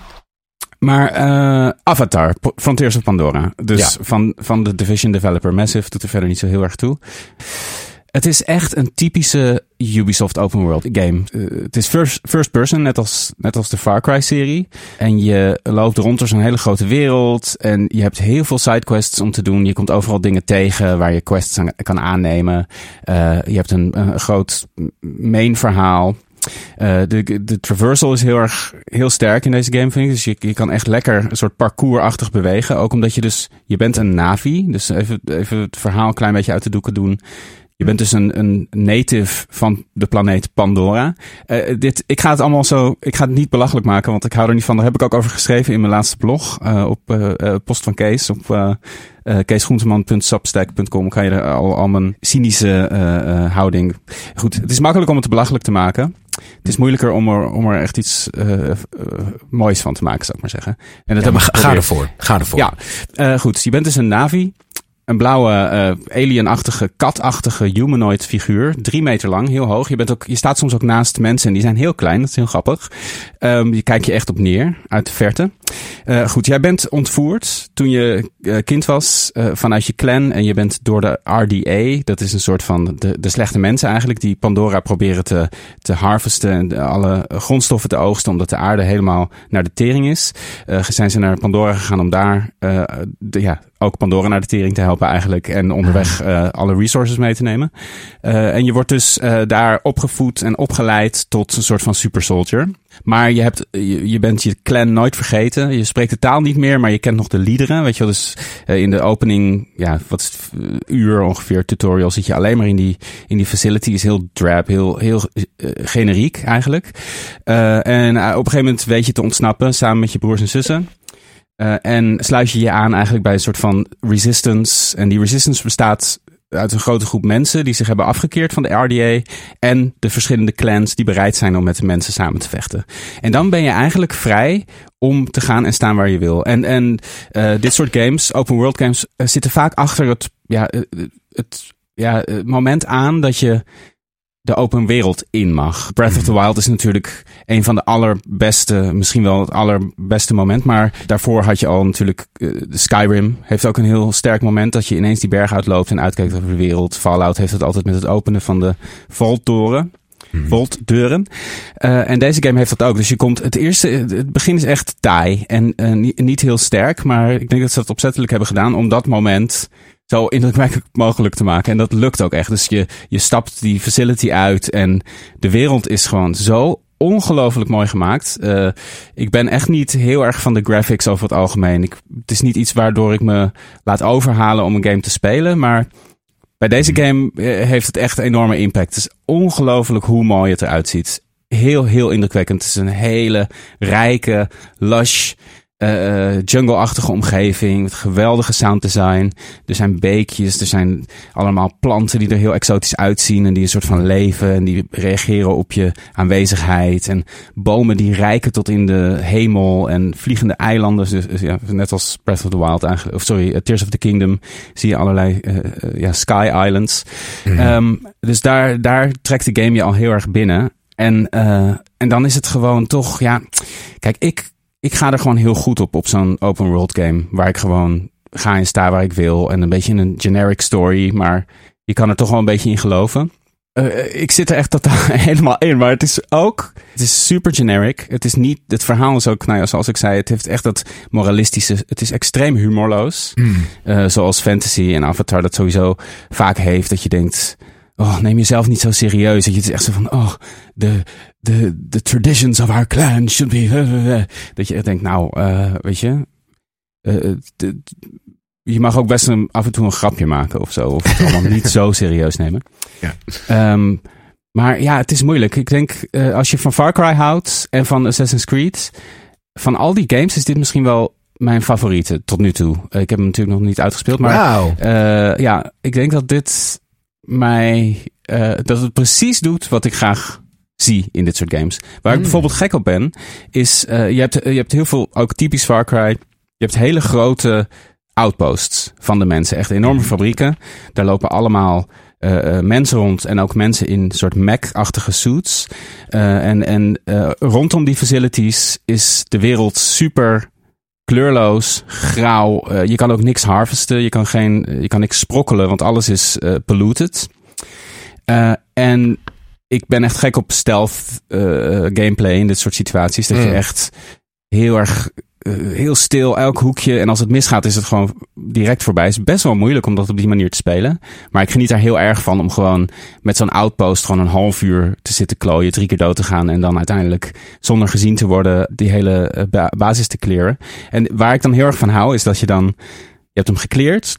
Maar eh, Avatar, Frontiers of Pandora. Dus Ja. van, van de Division Developer Massive doet er verder niet zo heel erg toe. Het is echt een typische Ubisoft open world game. Eh, het is first, first person, net als, net als de Far Cry serie. En je loopt rond door zo'n hele grote wereld. En je hebt heel veel sidequests om te doen. Je komt overal dingen tegen waar je quests aan, kan aannemen. Eh, je hebt een, groot main verhaal. Eh, de, de traversal is heel erg heel sterk in deze game, vind ik. Dus je, je kan echt lekker een soort parcoursachtig bewegen. Ook omdat je dus, je bent een Navi. Dus even, even het verhaal een klein beetje uit de doeken doen. Je bent dus een, een native van de planeet Pandora. Eh, dit, ik ga het allemaal zo, ik ga het niet belachelijk maken, want ik hou er niet van. Daar heb ik ook over geschreven in mijn laatste blog eh, op eh, Post van Kees. Op keesgroenteman.substack.com kan je er al, al mijn cynische houding. Goed, het is makkelijk om het belachelijk te maken. Het is moeilijker om er, om er echt iets moois van te maken, zou ik maar zeggen. En dat Ja, ga, ervoor. Ga ervoor. Ja, goed. Je bent dus een Navi. Een blauwe uh, alienachtige, katachtige humanoid figuur. Drie meter lang, heel hoog. Je, bent ook, je staat soms ook naast mensen en die zijn heel klein. Dat is heel grappig. Um, je kijkt je echt op neer uit de verte. Uh, goed, jij bent ontvoerd toen je uh, kind was vanuit je clan. En je bent door de RDA, dat is een soort van de, de slechte mensen eigenlijk, die Pandora proberen te, te harvesten en alle grondstoffen te oogsten, omdat de aarde helemaal naar de tering is. zijn ze naar Pandora gegaan om daar de, ja, ook Pandora naar de tering te helpen eigenlijk. En onderweg uh, alle resources mee te nemen. Uh, en je wordt dus uh, daar opgevoed en opgeleid tot een soort van super soldier. Maar je, hebt, je, je, bent je clan nooit vergeten. Je spreekt de taal niet meer, maar je kent nog de liederen. Weet je wel, dus in de opening, ja, wat is het, uur ongeveer tutorial zit je alleen maar in die, in die facility. Is heel drab, heel, heel generiek eigenlijk. en op een gegeven moment weet je te ontsnappen samen met je broers en zussen. Uh, en sluit je je aan eigenlijk bij een soort van resistance. En die resistance bestaat uit een grote groep mensen die zich hebben afgekeerd van de RDA. En de verschillende clans die bereid zijn om met de mensen samen te vechten. En dan ben je eigenlijk vrij om te gaan en staan waar je wil. En, en uh, dit soort games, open world games, uh, zitten vaak achter het, ja, het, ja, moment aan dat je de open wereld in mag. Breath of the Wild is natuurlijk een van de allerbeste, misschien wel het allerbeste moment. Maar daarvoor had je al natuurlijk uh, Skyrim. Heeft ook een heel sterk moment dat je ineens die berg uitloopt en uitkijkt over de wereld. Fallout heeft het altijd met het openen van de vaulttoren. Hmm. Voltdeuren. Uh, en deze game heeft dat ook. Dus je komt, het eerste, het begin is echt taai en uh, niet, niet heel sterk. Maar ik denk dat ze dat opzettelijk hebben gedaan om dat moment zo indrukwekkend mogelijk te maken. En dat lukt ook echt. Dus je, je stapt die facility uit en de wereld is gewoon zo ongelooflijk mooi gemaakt. Uh, ik ben echt niet heel erg van de graphics over het algemeen. Ik, het is niet iets waardoor ik me laat overhalen om een game te spelen. Maar bij deze game eh, heeft het echt enorme impact. Het is ongelooflijk hoe mooi het eruit ziet. Heel, heel indrukwekkend. Het is een hele rijke, lush uh, jungle-achtige omgeving. Met geweldige sounddesign. Er zijn beekjes. Er zijn allemaal planten die er heel exotisch uitzien. En die een soort van leven. En die reageren op je aanwezigheid. En bomen die rijken tot in de hemel. En vliegende eilanden. Dus, dus ja, net als Breath of the Wild eigenlijk. Of sorry, Tears of the Kingdom. Zie je allerlei uh, ja, Sky Islands. Mm um, dus daar, daar trekt de game je al heel erg binnen. En, en dan is het gewoon toch, ja. Kijk, ik ik ga er gewoon heel goed op, op zo'n open world game. Waar ik gewoon ga en sta waar ik wil. En een beetje een generic story. Maar je kan er toch wel een beetje in geloven. Uh, ik zit er echt totaal helemaal in. Maar het is ook, het is super generic. Het is niet, het verhaal is ook, nou ja, zoals ik zei, het heeft echt dat moralistische, het is extreem humorloos. Mm. Uh, zoals fantasy en Avatar dat sowieso vaak heeft. Dat je denkt, oh, neem jezelf niet zo serieus. Dat je het is echt zo van, oh, de, de, de traditions of our clan should be. Dat je echt denkt, nou, uh, weet je. Uh, de, je mag ook best een, af en toe een grapje maken of zo. Of het allemaal niet zo serieus nemen. Ja. Um, maar ja, het is moeilijk. Ik denk, uh, als je van Far Cry houdt en van Assassin's Creed. Van al die games is dit misschien wel mijn favoriete tot nu toe. ik heb hem natuurlijk nog niet uitgespeeld. Maar wow. ja, ik denk dat dit mij. dat het precies doet wat ik graag zie in dit soort games. Waar ik hmm. bijvoorbeeld gek op ben, is uh, je, hebt, je hebt heel veel, ook typisch Far Cry, je hebt hele grote outposts van de mensen. Echt enorme hmm. fabrieken. Daar lopen allemaal uh, mensen rond en ook mensen in soort Mac-achtige suits. En en rondom die facilities is de wereld super kleurloos, grauw. je kan ook niks harvesten, je kan, geen, je kan niks sprokkelen, want alles is polluted. en ik ben echt gek op stealth uh, gameplay in dit soort situaties. Dat je mm. echt heel erg uh, heel stil, elk hoekje. En als het misgaat, is het gewoon direct voorbij. Het is best wel moeilijk om dat op die manier te spelen. Maar ik geniet daar heel erg van om gewoon met zo'n outpost gewoon een half uur te zitten klooien, drie keer dood te gaan. En dan uiteindelijk zonder gezien te worden die hele basis te clearen. En waar ik dan heel erg van hou, is dat je dan, je hebt hem gecleared.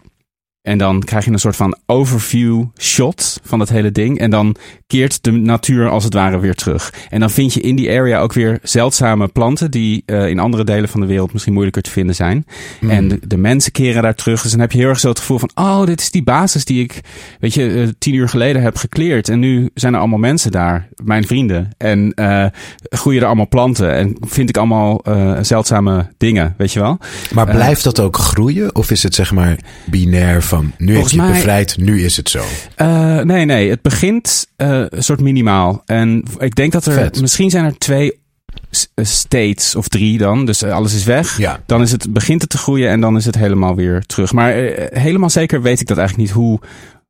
En dan krijg je een soort van overview shot van het hele ding. En dan keert de natuur als het ware weer terug. En dan vind je in die area ook weer zeldzame planten die uh, in andere delen van de wereld misschien moeilijker te vinden zijn. Hmm. En de, de, mensen keren daar terug. Dus dan heb je heel erg zo het gevoel van, oh, dit is die basis die ik, weet je, uh, tien uur geleden heb gekleerd. En nu zijn er allemaal mensen daar, mijn vrienden. En uh, groeien er allemaal planten. En vind ik allemaal zeldzame dingen, weet je wel. Maar blijft dat ook groeien? Of is het zeg maar binair van, nu Volgens heeft bevrijd, nu is het zo. Eh, nee, nee. Het begint eh, een soort minimaal. En ik denk dat er... Vet. Misschien zijn er twee eh, states of drie dan. Dus alles is weg. Ja. Dan is het, begint het te groeien en dan is het helemaal weer terug. Maar helemaal zeker weet ik dat eigenlijk niet hoe,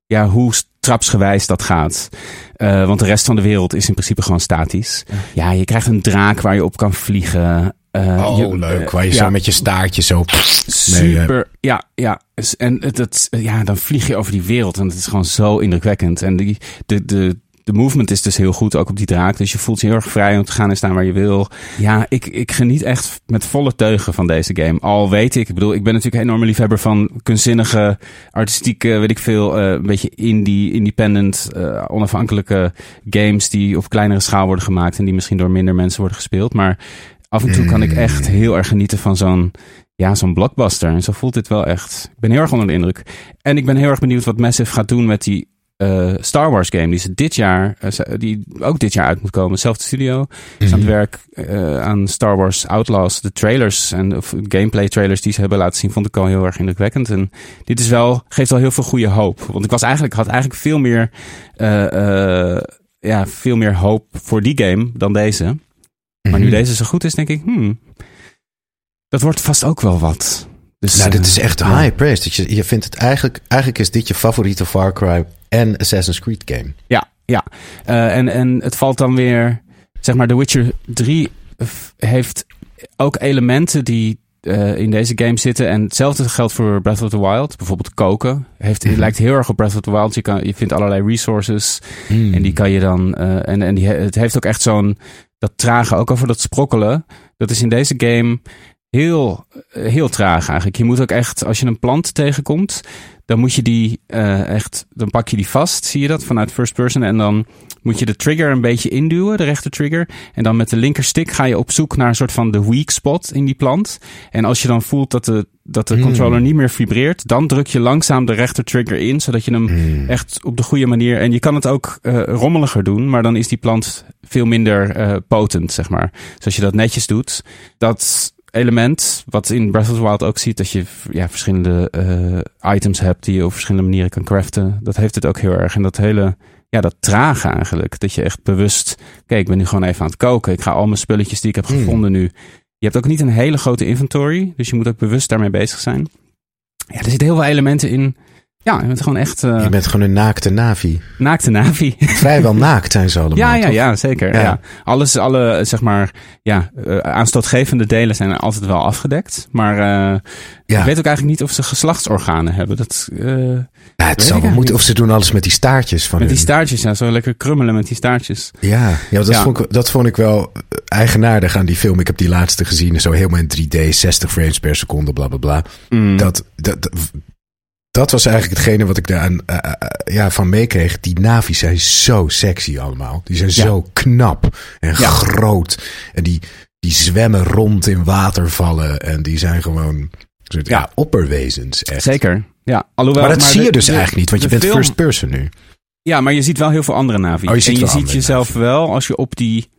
ja, hoe trapsgewijs dat gaat. Want de rest van de wereld is in principe gewoon statisch. Ja, je krijgt een draak waar je op kan vliegen. Eh, Oh, je- leuk. eh, Waar je ja. zo met je staartje zo... Eh, Super. Ja, ja. En het, het, ja, dan vlieg je over die wereld en het is gewoon zo indrukwekkend. En die, de, de, de movement is dus heel goed, ook op die draak. Dus je voelt je heel erg vrij om te gaan en staan waar je wil. Ja, ik, ik geniet echt met volle teugen van deze game. Al weet ik, ik bedoel, ik ben natuurlijk een enorme liefhebber van kunstzinnige, artistieke, weet ik veel, een beetje indie, independent, onafhankelijke games die op kleinere schaal worden gemaakt en die misschien door minder mensen worden gespeeld. Maar af en toe kan ik echt heel erg genieten van zo'n ja, zo'n blockbuster. En zo voelt dit wel echt. Ik ben heel erg onder de indruk. En ik ben heel erg benieuwd wat Massive gaat doen met die eh, Star Wars game. Die ze dit jaar, eh, die ook dit jaar uit moet komen. Zelfde studio. Is aan het werk eh, aan Star Wars Outlaws. De trailers en of gameplay trailers die ze hebben laten zien, vond ik al heel erg indrukwekkend. En dit is wel, geeft wel heel veel goede hoop. Want ik was eigenlijk, had eigenlijk veel meer, ja, veel meer hoop voor die game dan deze. Maar nu Mhm. deze zo goed is, denk ik, hmm, dat wordt vast ook wel wat. Dus, Nou, dit eh, is echt ja. high praise. Dat je, je vindt het eigenlijk, eigenlijk is dit je favoriete Far Cry en Assassin's Creed game. Ja, ja. Eh, en, en het valt dan weer, zeg maar, The Witcher 3 f- heeft ook elementen die eh, in deze game zitten. En hetzelfde geldt voor Breath of the Wild. Bijvoorbeeld koken. Heeft, Het lijkt heel erg op Breath of the Wild. Je, kan, je vindt allerlei resources. En die kan je dan. eh, en en die, he- het heeft ook echt zo'n. Dat trage, ook over dat sprokkelen. Dat is in deze game heel, eh, heel traag eigenlijk. Je moet ook echt, als je een plant tegenkomt, dan moet je die eh, echt. Dan pak je die vast, zie je dat vanuit first person. En dan moet je de trigger een beetje induwen, de rechter trigger. En dan met de linkerstick ga je op zoek naar een soort van de weak spot in die plant. En als je dan voelt dat de, dat de controller niet meer vibreert, dan druk je langzaam de rechter trigger in, zodat je hem echt op de goede manier. En je kan het ook eh, rommeliger doen, maar dan is die plant veel minder eh, potent, zeg maar. Dus als je dat netjes doet, dat element wat in Breath of the Wild ook ziet, dat je ja, verschillende eh, items hebt die je op verschillende manieren kan craften, dat heeft het ook heel erg. En dat hele, ja, dat trage eigenlijk, dat je echt bewust, kijk, ik ben nu gewoon even aan het koken, ik ga al mijn spulletjes die ik heb gevonden nu. Je hebt ook niet een hele grote inventory, dus je moet ook bewust daarmee bezig zijn. Ja, er zitten heel veel elementen in. Ja, je bent gewoon echt eh Je bent gewoon een naakte Navi. naakte Navi. Vrijwel naakt zijn ze allemaal. Ja, ja, toch? ja, zeker. Ja. Ja. Alles, alle, zeg maar, ja, eh, aanstootgevende delen zijn altijd wel afgedekt. Maar eh, Ja. ik weet ook eigenlijk niet of ze geslachtsorganen hebben. Dat, Ja, het zal ik wel moeten. Of ze doen alles met die staartjes van met die staartjes, ja, zo lekker krummelen met die staartjes. Ja, ja, dat. Vond ik, dat vond ik wel eigenaardig aan die film. Ik heb die laatste gezien, zo helemaal in 3D, 60 frames per seconde, bla bla bla. Mm. Dat, dat, dat, was eigenlijk hetgene wat ik daar aan, eh, eh, eh, ja, van meekreeg. Die navi's zijn zo sexy allemaal. Die zijn Ja. zo knap en Ja. groot. En die, die zwemmen rond in watervallen. En die zijn gewoon soort, ja. Ja. opperwezens. Echt. Zeker. Ja, alhoewel, Maar dat zie de- je dus de- eigenlijk niet, want je bent film- first person nu. Ja, maar je ziet wel heel veel andere navi. Oh, je en je ziet jezelf wel als je op die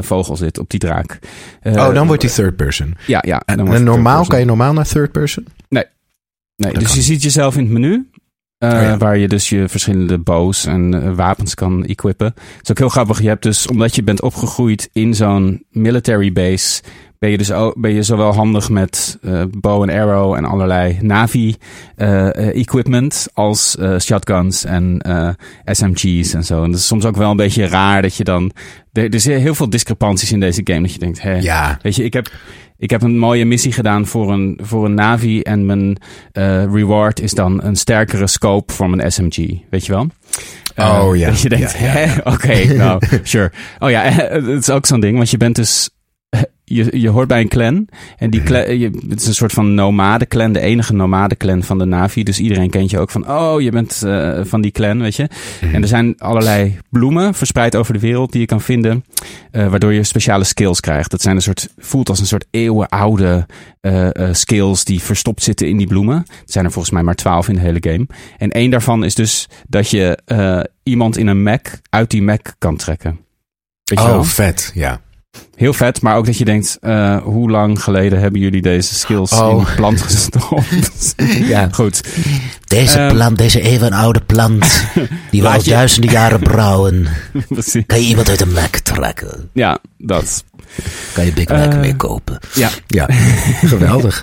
vogel zit, op die draak. Oh, dan wordt die third person. Ja, ja. En, dan en normaal, kan je normaal naar third person? Nee, Dat dus kan. je ziet jezelf in het menu. eh, Oh ja. Waar je dus je verschillende bows en eh, wapens kan equippen. Het is ook heel grappig. Je hebt dus, omdat je bent opgegroeid in zo'n military base. Ben je dus ook, ben je zowel handig met eh, bow en arrow en allerlei Navi eh, eh, equipment. Als shotguns en SMG's en zo. En dat is soms ook wel een beetje raar dat je dan. Er, er zijn heel veel discrepanties in deze game. Dat je denkt, hè, Ja. Weet je, ik heb, ik heb een mooie missie gedaan voor een, voor een Navi. En mijn reward is dan een sterkere scope voor mijn SMG. Weet je wel? Oh, ja. Dat je denkt, Ja, oké, nou, sure. Oh ja, het is ook zo'n ding. Want je bent dus... Je, je hoort bij een clan. En die clan, je, het is een soort van nomade clan. De enige nomade clan van de Navi. Dus iedereen kent je ook van... Oh, je bent eh, van die clan, weet je. En er zijn allerlei bloemen verspreid over de wereld die je kan vinden. eh, waardoor je speciale skills krijgt. Dat zijn een soort, voelt als een soort eeuwenoude eh, skills die verstopt zitten in die bloemen. Het zijn er volgens mij maar twaalf in de hele game. En één daarvan is dus dat je iemand in een mech uit die mech kan trekken. Weet Oh, vet. Ja. Heel vet, maar ook dat je denkt, uh, hoe lang geleden hebben jullie deze skills Oh. in de plant gestopt? Ja. Goed. Deze Ehm. plant, deze eeuwenoude plant, die we Laat al je- duizenden jaren brouwen. Kan je iemand uit een Mac trekken? Ja, dat. Kan je Big Mac Eh, mee kopen? Ja. Ja, geweldig.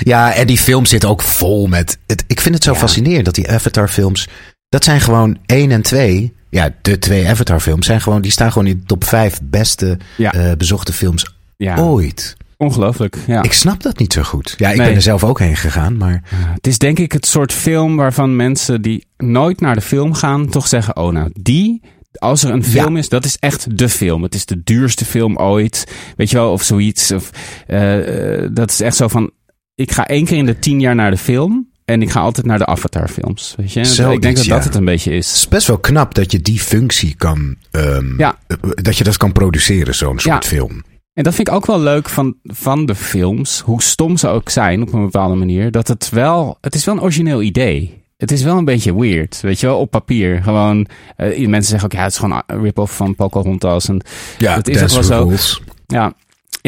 ja, en die film zit ook vol met... Het, ik vind het zo Ja. fascinerend dat die Avatar-films... Dat zijn gewoon één en twee... Ja, de twee Avatar-films zijn gewoon... Die staan gewoon in de top vijf beste Ja. eh, bezochte films Ja, ooit. ongelooflijk. Ja. Ik snap dat niet zo goed. Ja, ik Nee. ben er zelf ook heen gegaan, maar... Het is denk ik het soort film waarvan mensen die nooit naar de film gaan, toch zeggen: Oh, nou, die. Als er een film is, dat is echt de film. Het is de duurste film ooit. Weet je wel, of zoiets. Of, eh, eh, dat is echt zo van: Ik ga één keer in de tien jaar naar de film. En ik ga altijd naar de Avatar-films. Weet je? Zoiets, ik denk dat dat ja. het een beetje Het is. is best wel knap dat je die functie kan... ehm, Ja. eh, Dat je dat kan produceren, zo'n soort Ja. film. En dat vind ik ook wel leuk van, van de films, hoe stom ze ook zijn op een bepaalde manier, dat het wel, het is wel een origineel idee. Het is wel een beetje weird, weet je wel, op papier. Gewoon, eh, mensen zeggen ook, ja, het is gewoon een rip-off van Pocahontas. En Ja, dat is ook wel zo. Rules. Ja,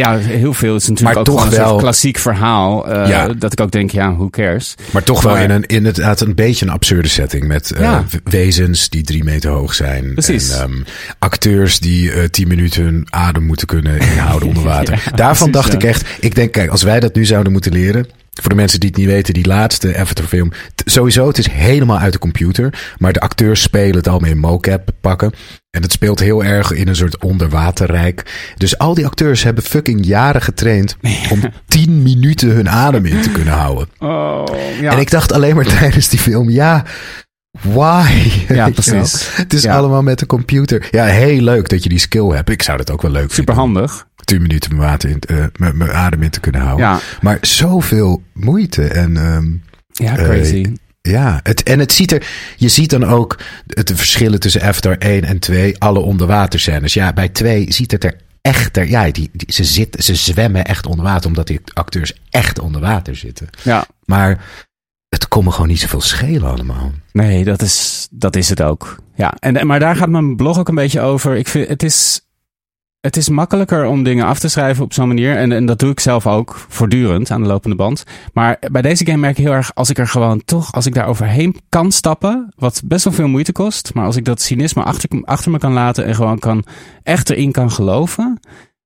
ja, heel veel. Het is natuurlijk Maar ook toch een wel- soort klassiek verhaal. eh, Ja. Dat ik ook denk, ja, who cares? Maar toch wel in een, inderdaad een beetje een absurde setting. Met eh, Ja. wezens die drie meter hoog zijn. Precies. En ehm, acteurs die eh, tien minuten hun adem moeten kunnen inhouden onder water. Ja, Daarvan precies, dacht ik echt. Ik denk, kijk, als wij dat nu zouden moeten leren. Voor de mensen die het niet weten, die laatste Avatar film. t- Sowieso, het is helemaal uit de computer. Maar de acteurs spelen het al in mocap pakken. En het speelt heel erg in een soort onderwaterrijk. Dus al die acteurs hebben fucking jaren getraind om tien minuten hun adem in te kunnen houden. Oh, ja. En ik dacht alleen maar tijdens die film, ja, why? Ja, precies. Het is Ja. allemaal met de computer. Ja, heel leuk dat je die skill hebt. Ik zou dat ook wel leuk Super vinden. handig. 10 minuten mijn, water in, eh, mijn, mijn adem in te kunnen houden. Ja, Maar zoveel moeite. En ehm, ja Eh, crazy. ja, het, en het ziet er. Je ziet dan ook het verschillen tussen Avatar 1 en 2. Alle onderwaterscènes. Ja, bij 2 ziet het er echt. Er, ja, die, die, ze, zitten, ze zwemmen echt onder water. Omdat die acteurs echt onder water zitten. ja. Maar het kon me gewoon niet zoveel schelen allemaal. Nee, dat is, dat is het ook. Ja, en, maar daar gaat mijn blog ook een beetje over. Ik vind, het is, het is makkelijker om dingen af te schrijven op zo'n manier. En, en dat doe ik zelf ook voortdurend aan de lopende band. Maar bij deze game merk ik heel erg, als ik er gewoon toch, als ik daar overheen kan stappen, wat best wel veel moeite kost. Maar als ik dat cynisme achter, achter me kan laten en gewoon kan, echt erin kan geloven,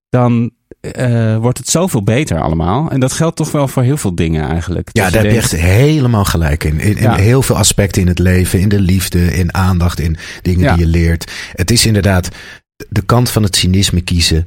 dan eh, wordt het zoveel beter allemaal. En dat geldt toch wel voor heel veel dingen eigenlijk. Ja, daar heb je echt helemaal gelijk in. In, in Ja. heel veel aspecten in het leven, in de liefde, in aandacht, in dingen Ja. die je leert. Het is inderdaad de kant van het cynisme kiezen.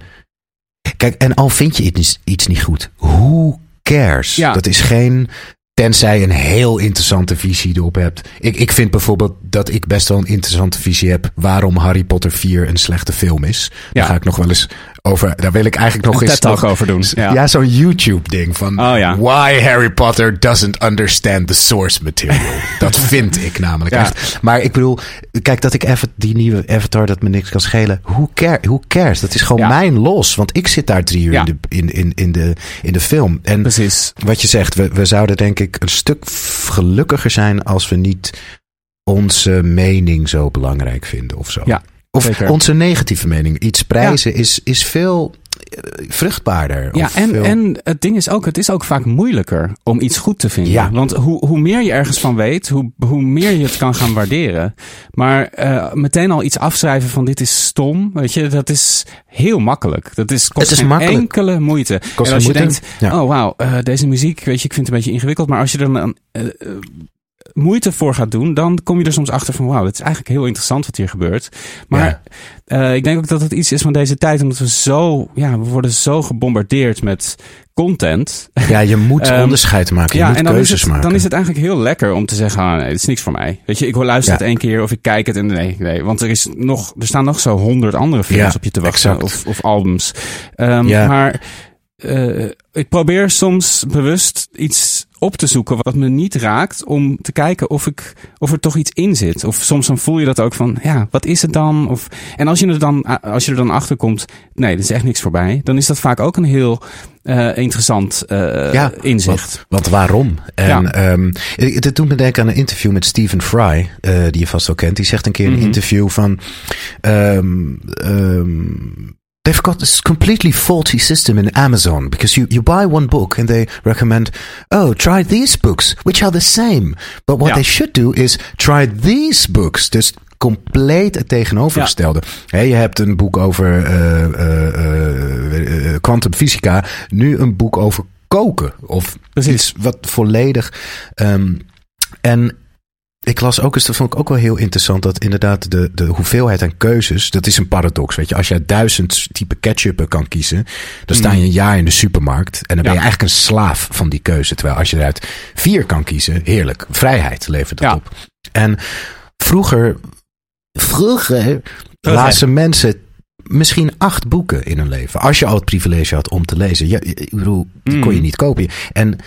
Kijk, en al vind je iets, iets niet goed, who cares? Ja. Dat is geen. Tenzij je een heel interessante visie erop hebt. Ik, ik vind bijvoorbeeld dat ik best wel een interessante visie heb. waarom Harry Potter 4 een slechte film is. Daar Ja. ga ik nog wel eens over. Daar wil ik eigenlijk nog een eens. Nog- over doen. ja, Ja. zo'n YouTube-ding van Oh, ja. why Harry Potter doesn't understand the source material. dat vind ik namelijk Ja. echt. Maar ik bedoel, kijk dat ik even die nieuwe Avatar dat me niks kan schelen. Who, care, who cares? Dat is gewoon mijn los, want ik zit daar drie uur in, de, in, in, in, de, in de film. En Precies. wat je zegt, we, we zouden denk ik een stuk gelukkiger zijn als we niet onze mening zo belangrijk vinden of zo. Ja, of zeker. onze negatieve mening. Iets prijzen is, is veel eh, vruchtbaarder. Ja, en, veel- en het ding is ook, het is ook vaak moeilijker om iets goed te vinden. Ja. Want hoe, hoe meer je ergens van weet, hoe, hoe meer je het kan gaan waarderen. Maar eh, meteen al iets afschrijven van dit is stom, weet je, dat is heel makkelijk. Dat is, kost Het is geen makkelijk. enkele moeite. Kost en als je moeite. denkt, Ja. oh wauw, eh, deze muziek, weet je, ik vind het een beetje ingewikkeld. Maar als je er dan moeite voor gaat doen, dan kom je er soms achter van wauw, het is eigenlijk heel interessant wat hier gebeurt. Maar eh, ik denk ook dat het iets is van deze tijd, omdat we zo, ja, we worden zo gebombardeerd met content. Ja, je moet Ehm, onderscheid maken. Je moet en dan is, keuzes het, maken. dan is het eigenlijk heel lekker om te zeggen, ah, nee, het is niks voor mij. Weet je, ik wil luisteren Ja. het één keer of ik kijk het en nee, nee. Want er, is nog, er staan nog zo honderd andere films Ja, op je te wachten of, of albums. Ehm, Ja. Maar eh, ik probeer soms bewust iets op te zoeken wat me niet raakt, om te kijken of, ik, of er toch iets in zit. Of soms dan voel je dat ook van, ja, wat is het dan? Of, en als je, er dan, als je er dan achter komt, nee, er is echt niks voorbij, dan is dat vaak ook een heel eh, interessant eh, Ja, inzicht. Want waarom? En Ja. ik- dit doet me denken aan een interview met Stephen Fry, eh, die je vast wel kent. Die zegt een keer in een Mhm. interview van... ehm, They've got this completely faulty system in Amazon because you, you buy one book and they recommend, oh, try these books, which are the same. But what Ja. they should do is try these books. Dus compleet het tegenovergestelde. Hé, je hebt een boek over eh, eh, eh, kwantumfysica, nu een boek over koken. Of Precies. iets wat volledig. ehm, en ik las ook eens, dat vond ik ook wel heel interessant, dat inderdaad de, de hoeveelheid aan keuzes, dat is een paradox. Weet je, als jij duizend type ketchup kan kiezen, dan sta je een jaar in de supermarkt en dan ben je Ja. eigenlijk een slaaf van die keuze. Terwijl als je eruit vier kan kiezen, heerlijk, vrijheid levert dat Ja. op. En vroeger, vroeger lazen mensen misschien acht boeken in hun leven. Als je al het privilege had om te lezen. Ja, ik bedoel, die kon je Mm. niet kopen. En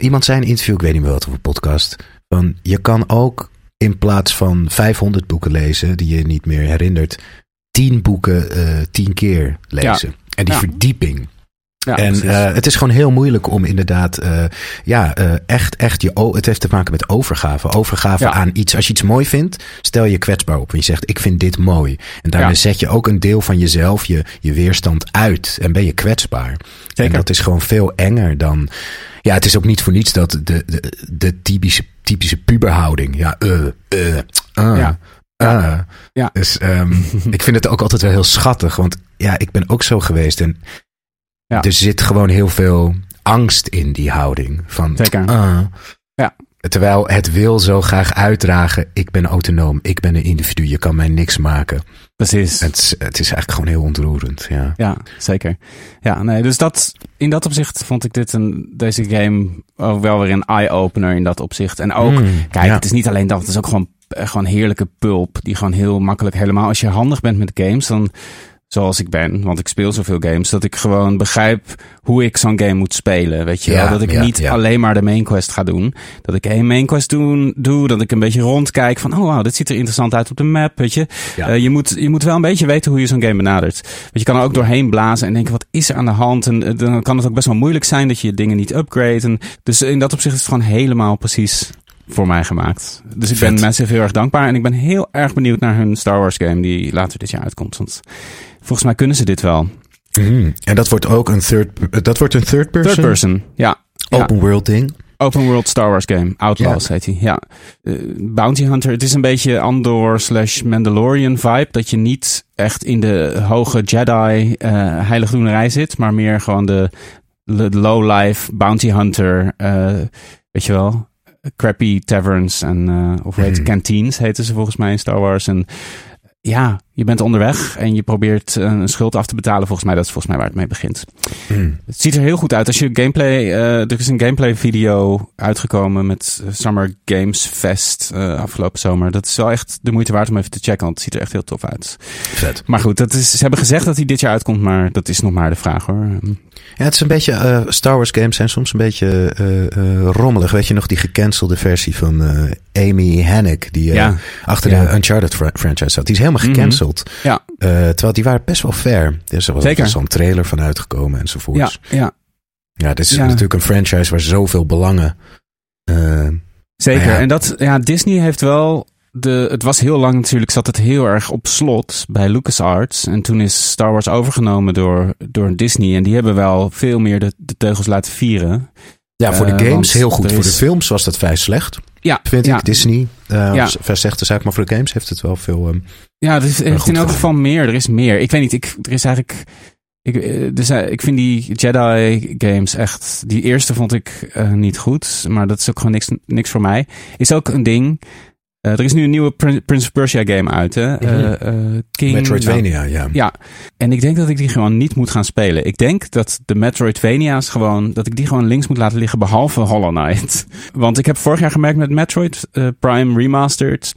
iemand zei in een interview, ik weet niet meer wat of een podcast, van je kan ook in plaats van 500 boeken lezen die je niet meer herinnert, 10 boeken eh 10 keer lezen. En die Ja. verdieping. Ja, en eh, het is gewoon heel moeilijk om inderdaad, eh, ja, echt, echt je, het heeft te maken met overgave. Overgave Ja. aan iets. Als je iets mooi vindt, stel je kwetsbaar op. En je zegt, ik vind dit mooi. En daarmee Ja. zet je ook een deel van jezelf, je, je weerstand uit. En ben je kwetsbaar. En dat is gewoon veel enger dan. Ja, het is ook niet voor niets dat de, de, de typische, typische puberhouding. Ja, eh, eh, ah, Ja. ah. Ja. Dus ehm, ik vind het ook altijd wel heel schattig. Want ja, ik ben ook zo geweest. En Ja. er zit gewoon heel veel angst in die houding. Van, Zeker. ah. Ja. Terwijl het wil zo graag uitdragen. Ik ben autonoom. Ik ben een individu. Je kan mij niks maken. Precies. Het is, het is eigenlijk gewoon heel ontroerend. Ja. Ja, zeker. Ja, nee, dus dat, in dat opzicht vond ik dit een, deze game ook wel weer een eye-opener in dat opzicht. En ook, Mm, kijk, ja. het is niet alleen dat, het is ook gewoon, eh, gewoon heerlijke pulp. Die gewoon heel makkelijk, helemaal als je handig bent met games, dan zoals ik ben, want ik speel zoveel games, dat ik gewoon begrijp hoe ik zo'n game moet spelen. Weet je Ja, wel? Dat ik ja, niet ja. alleen maar de main quest ga doen. Dat ik één main quest doen, doe, dat ik een beetje rondkijk van, oh wow, dit ziet er interessant uit op de map, weet je. Eh, je, moet, je moet wel een beetje weten hoe je zo'n game benadert. Want je kan er ook doorheen blazen en denken, wat is er aan de hand? En eh, dan kan het ook best wel moeilijk zijn dat je je dingen niet upgrade. En dus in dat opzicht is het gewoon helemaal precies voor mij gemaakt. Dus ik ben Vet. Massive heel erg dankbaar. En ik ben heel erg benieuwd naar hun Star Wars game die later dit jaar uitkomt. Want volgens mij kunnen ze dit wel. Mhm. En dat wordt ook een third, dat wordt een third person, Third person, ja. Ja. open world ding. Open World Star Wars game. Outlaws heet hij. Ja. Eh, Bounty Hunter. Het is een beetje Andor slash Mandalorian vibe. Dat je niet echt in de hoge Jedi eh heiligdoenerij zit. Maar meer gewoon de, de low-life Bounty Hunter. eh, weet je wel. Crappy taverns en of heet Mhm. canteens heten ze volgens mij in Star Wars. En ja, je bent onderweg en je probeert een schuld af te betalen. Volgens mij dat is volgens mij waar het mee begint. Mhm. Het ziet er heel goed uit. Als je gameplay, eh, er is een gameplay video uitgekomen met Summer Games Fest eh, afgelopen zomer. Dat is wel echt de moeite waard om even te checken, want het ziet er echt heel tof uit. Vet. Maar goed, dat is, ze hebben gezegd dat hij dit jaar uitkomt, maar dat is nog maar de vraag hoor. Ja, het is een beetje, eh, Star Wars games zijn soms een beetje rommelig. Weet je nog die gecancelde versie van Amy Hennig, die Ja. achter Ja. de Uncharted fra- franchise zat. Die is helemaal Mhm. Gecanceld. Ja, Eh, terwijl die waren best wel fair. Er is er was Zeker. zo'n trailer van uitgekomen enzovoorts. ja, ja. Ja, het is Ja. natuurlijk een franchise waar zoveel belangen... eh, Zeker. Ja. En dat, ja, Disney heeft wel. De, het was heel lang natuurlijk, zat het heel erg op slot bij LucasArts. En toen is Star Wars overgenomen door, door Disney. En die hebben wel veel meer de, de teugels laten vieren. ja, voor Eh, de games want heel goed. Voor de is- films was dat vrij slecht, Ja, vind ja. ik. Disney, eh Ja. zaak. Maar voor de games heeft het wel veel... ehm, Ja, er is, in elk geval meer. Er is meer. Ik weet niet, ik, er is eigenlijk... Ik, eh, dus, eh, ik vind die Jedi games echt... Die eerste vond ik niet goed. Maar dat is ook gewoon niks, niks voor mij. Is ook een ding... eh, er is nu een nieuwe Prin- Prince of Persia game uit, hè? Eh, eh, King... Metroidvania, ja. Ja, en ik denk dat ik die gewoon niet moet gaan spelen. Ik denk dat de Metroidvania's gewoon, dat ik die gewoon links moet laten liggen, behalve Hollow Knight. Want ik heb vorig jaar gemerkt met Metroid eh, Prime Remastered,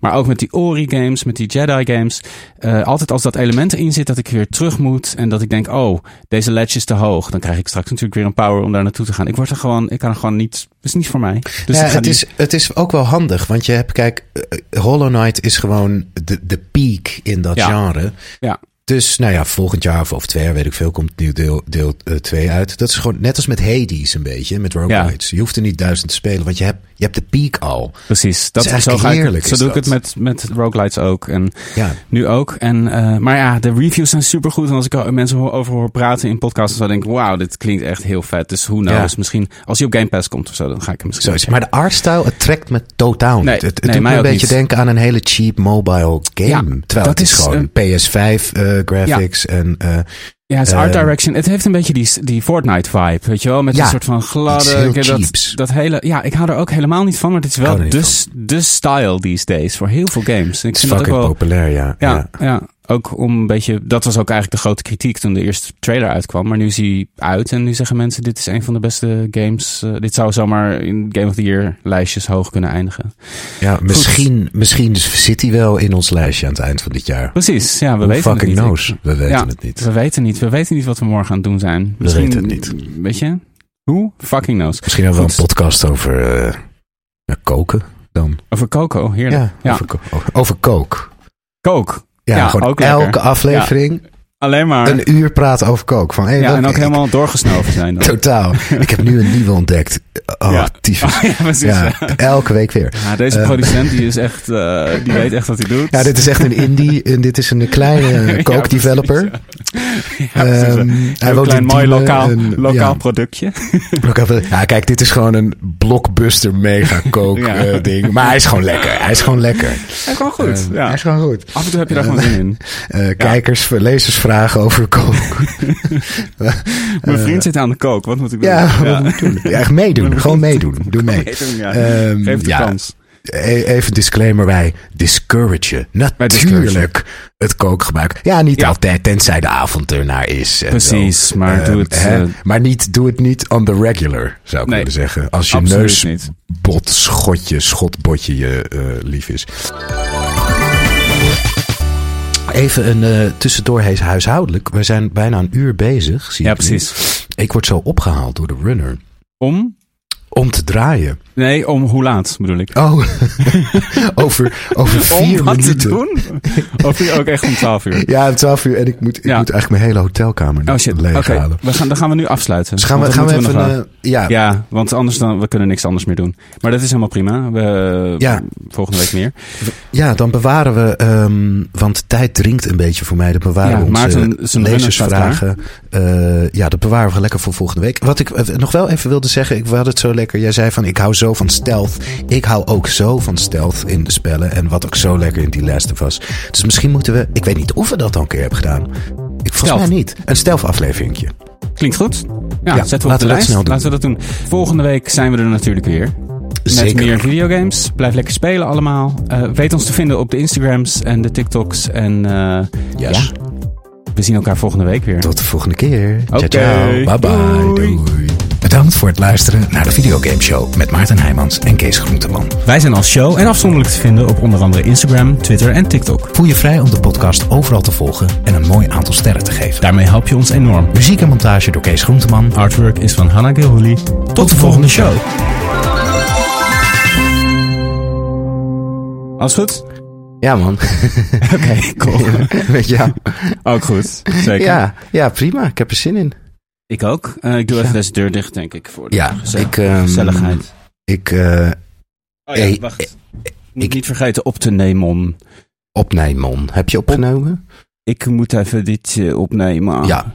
maar ook met die Ori games, met die Jedi games. eh, altijd als dat element erin zit, dat ik weer terug moet en dat ik denk, oh, deze ledge is te hoog. Dan krijg ik straks natuurlijk weer een power om daar naartoe te gaan. Ik word er gewoon, ik kan er gewoon niet, dat is niet voor mij. Dus ja, het, is, het is ook wel handig, want je hebt, kijk, eh, Hollow Knight is gewoon de, de peak in dat Ja. genre. Ja. Dus, nou ja, volgend jaar of over twee jaar, weet ik veel, komt nieuw deel 2 deel, eh, twee uit. Dat is gewoon net als met Hades een beetje, met roguelites. Je hoeft er niet duizend te spelen, want je hebt, Je hebt de piek al. Precies. Dat, is zo heerlijk, Zo doe ik het met, met roguelites ook. En Ja. nu ook. En, eh, maar ja, de reviews zijn supergoed. En als ik mensen over hoor praten in podcasts, dan denk ik, wauw, dit klinkt echt heel vet. Dus knows, Ja. misschien, als hij op Game Pass komt of zo, dan ga ik hem misschien Zo. Maar de artstyle, het trekt me totaal niet. Nee, het het nee, doet mij me een beetje niet. denken aan een hele cheap mobile game. Ja, Terwijl dat het is, is, gewoon PS5 eh, graphics en... eh, Ja, het is art direction. Het heeft een beetje die, die Fortnite vibe, weet je wel? Met Ja, een soort van gladde... dat, dat hele... Ja, ik hou er ook helemaal niet van, maar het is wel de, de style these days voor heel veel games. Ik het is vind dat ook wel... populair, ja. Ja, ja. Ook om een beetje... Dat was ook eigenlijk de grote kritiek toen de eerste trailer uitkwam. Maar nu is hij uit en nu zeggen mensen... dit is een van de beste games. eh, dit zou zomaar in Game of the Year lijstjes hoog kunnen eindigen. Ja, misschien, misschien zit hij wel in ons lijstje aan het eind van dit jaar. Precies, ja, we Who weten fucking het niet. knows? We weten ja, het niet. We weten niet. We weten niet wat we morgen aan het doen zijn. We weten het niet. Weet je? Hoe fucking knows? Misschien hebben we een podcast over ja, koken dan. Over Coco, heerlijk. Ja, over, over kook. Kook. Ja, Ja, gewoon lekker. elke aflevering Alleen maar. een uur praten over kook. Van, hey, ja, en ook helemaal doorgesnoven zijn dan. Totaal. Ik heb nu een nieuwe ontdekt. Oh, Ja. tyfus. ja, precies. Ja, Ja. elke week weer. Ja, deze Eh. producent die is echt, eh, die weet echt wat hij doet. Ja, dit is echt een indie. En dit is een kleine Ja, kookdeveloper. Ja, precies. Ehm, hij woont klein, in mooi lokaal, en- lokaal ja, productje. ja, kijk, dit is gewoon een blockbuster mega kook Ja. eh, ding. Maar hij is gewoon lekker. Hij is gewoon lekker. Hij is gewoon goed. Eh, ja. Hij is gewoon goed. Af en toe heb je daar gewoon zin in. Eh, Kijkers, lezers vragen over kook. Mijn vriend zit aan de kook. Wat moet ik doen? Ja, wat moet ik doen? Ja, echt meedoen. Gewoon meedoen. Doe mee. Ehm, Geef het de kans. E- Even disclaimer bij discouragen. Natuurlijk het kookgebruik. Ja, niet Ja. altijd, tenzij de avond ernaar is. en Precies, zo. maar Ehm, doe het, hè, eh, maar niet, doe het niet on the regular, zou ik Nee, willen zeggen. Als je neus, bot, schotje, schotbotje je eh, lief is. Even een eh tussendoor hees huishoudelijk. We zijn bijna een uur bezig. Zie Ja, ik nu. precies. Ik word zo opgehaald door de runner. Om? Om te draaien. Nee, om hoe laat bedoel ik? Oh, over, over vier om wat minuten. te doen? Of ook echt om 12 uur? Ja, om 12 uur en ik moet, ik Ja. moet eigenlijk mijn hele hotelkamer Oh shit, oké. leeghalen. We gaan, dan gaan we nu afsluiten. Dus gaan we, gaan dat we even... eh, ja, Ja, want anders dan, we kunnen niks anders meer doen. Maar dat is helemaal prima. We, Ja. Volgende week meer. ja, dan bewaren we... ehm, want tijd dringt een beetje voor mij. Dan bewaren Ja, we onze Maarten, runner staat lezersvragen. Eh, ja, dat bewaren we lekker voor volgende week. Wat ik eh, nog wel even wilde zeggen. Ik had het zo lekker. Jij zei van, ik hou zo van stealth. Ik hou ook zo van stealth in de spellen. En wat ook zo lekker in die Last of Us. Dus misschien moeten we... Ik weet niet of we dat al een keer hebben gedaan. Ik, volgens mij niet. Een stealth afleveringje. Klinkt goed. Ja, Ja, zetten we op laten de we dat lijst. Laten we dat doen. Volgende week zijn we er natuurlijk weer. Met Zeker. meer videogames. Blijf lekker spelen allemaal. Eh, weet ons te vinden op de Instagrams en de TikToks. En eh, Yes. ja, we zien elkaar volgende week weer. Tot de volgende keer. Ciao, ciao. Bye bye. Doei. Doei. Bedankt voor het luisteren naar de Videogame Show met Maarten Heijmans en Kees Groenteman. Wij zijn als show en afzonderlijk te vinden op onder andere Instagram, Twitter en TikTok. Voel je vrij om de podcast overal te volgen en een mooi aantal sterren te geven. Daarmee help je ons enorm. Muziek en montage door Kees Groenteman. Artwork is van Hannah Gilhooly. Tot de volgende show. Alles goed? Ja man. Oké, cool. Met jou. Ook goed. Zeker. Ja, ja, prima. Ik heb er zin in. Ik ook. Eh, ik doe even deze deur dicht, denk ik, voor de Ja, ik, ehm, gezelligheid. Ik eh Oh ja, hey, wacht. Moet ik- niet vergeten op te nemen. opnemen. Heb je opgenomen? Ik moet even dit eh, opnemen. Ja.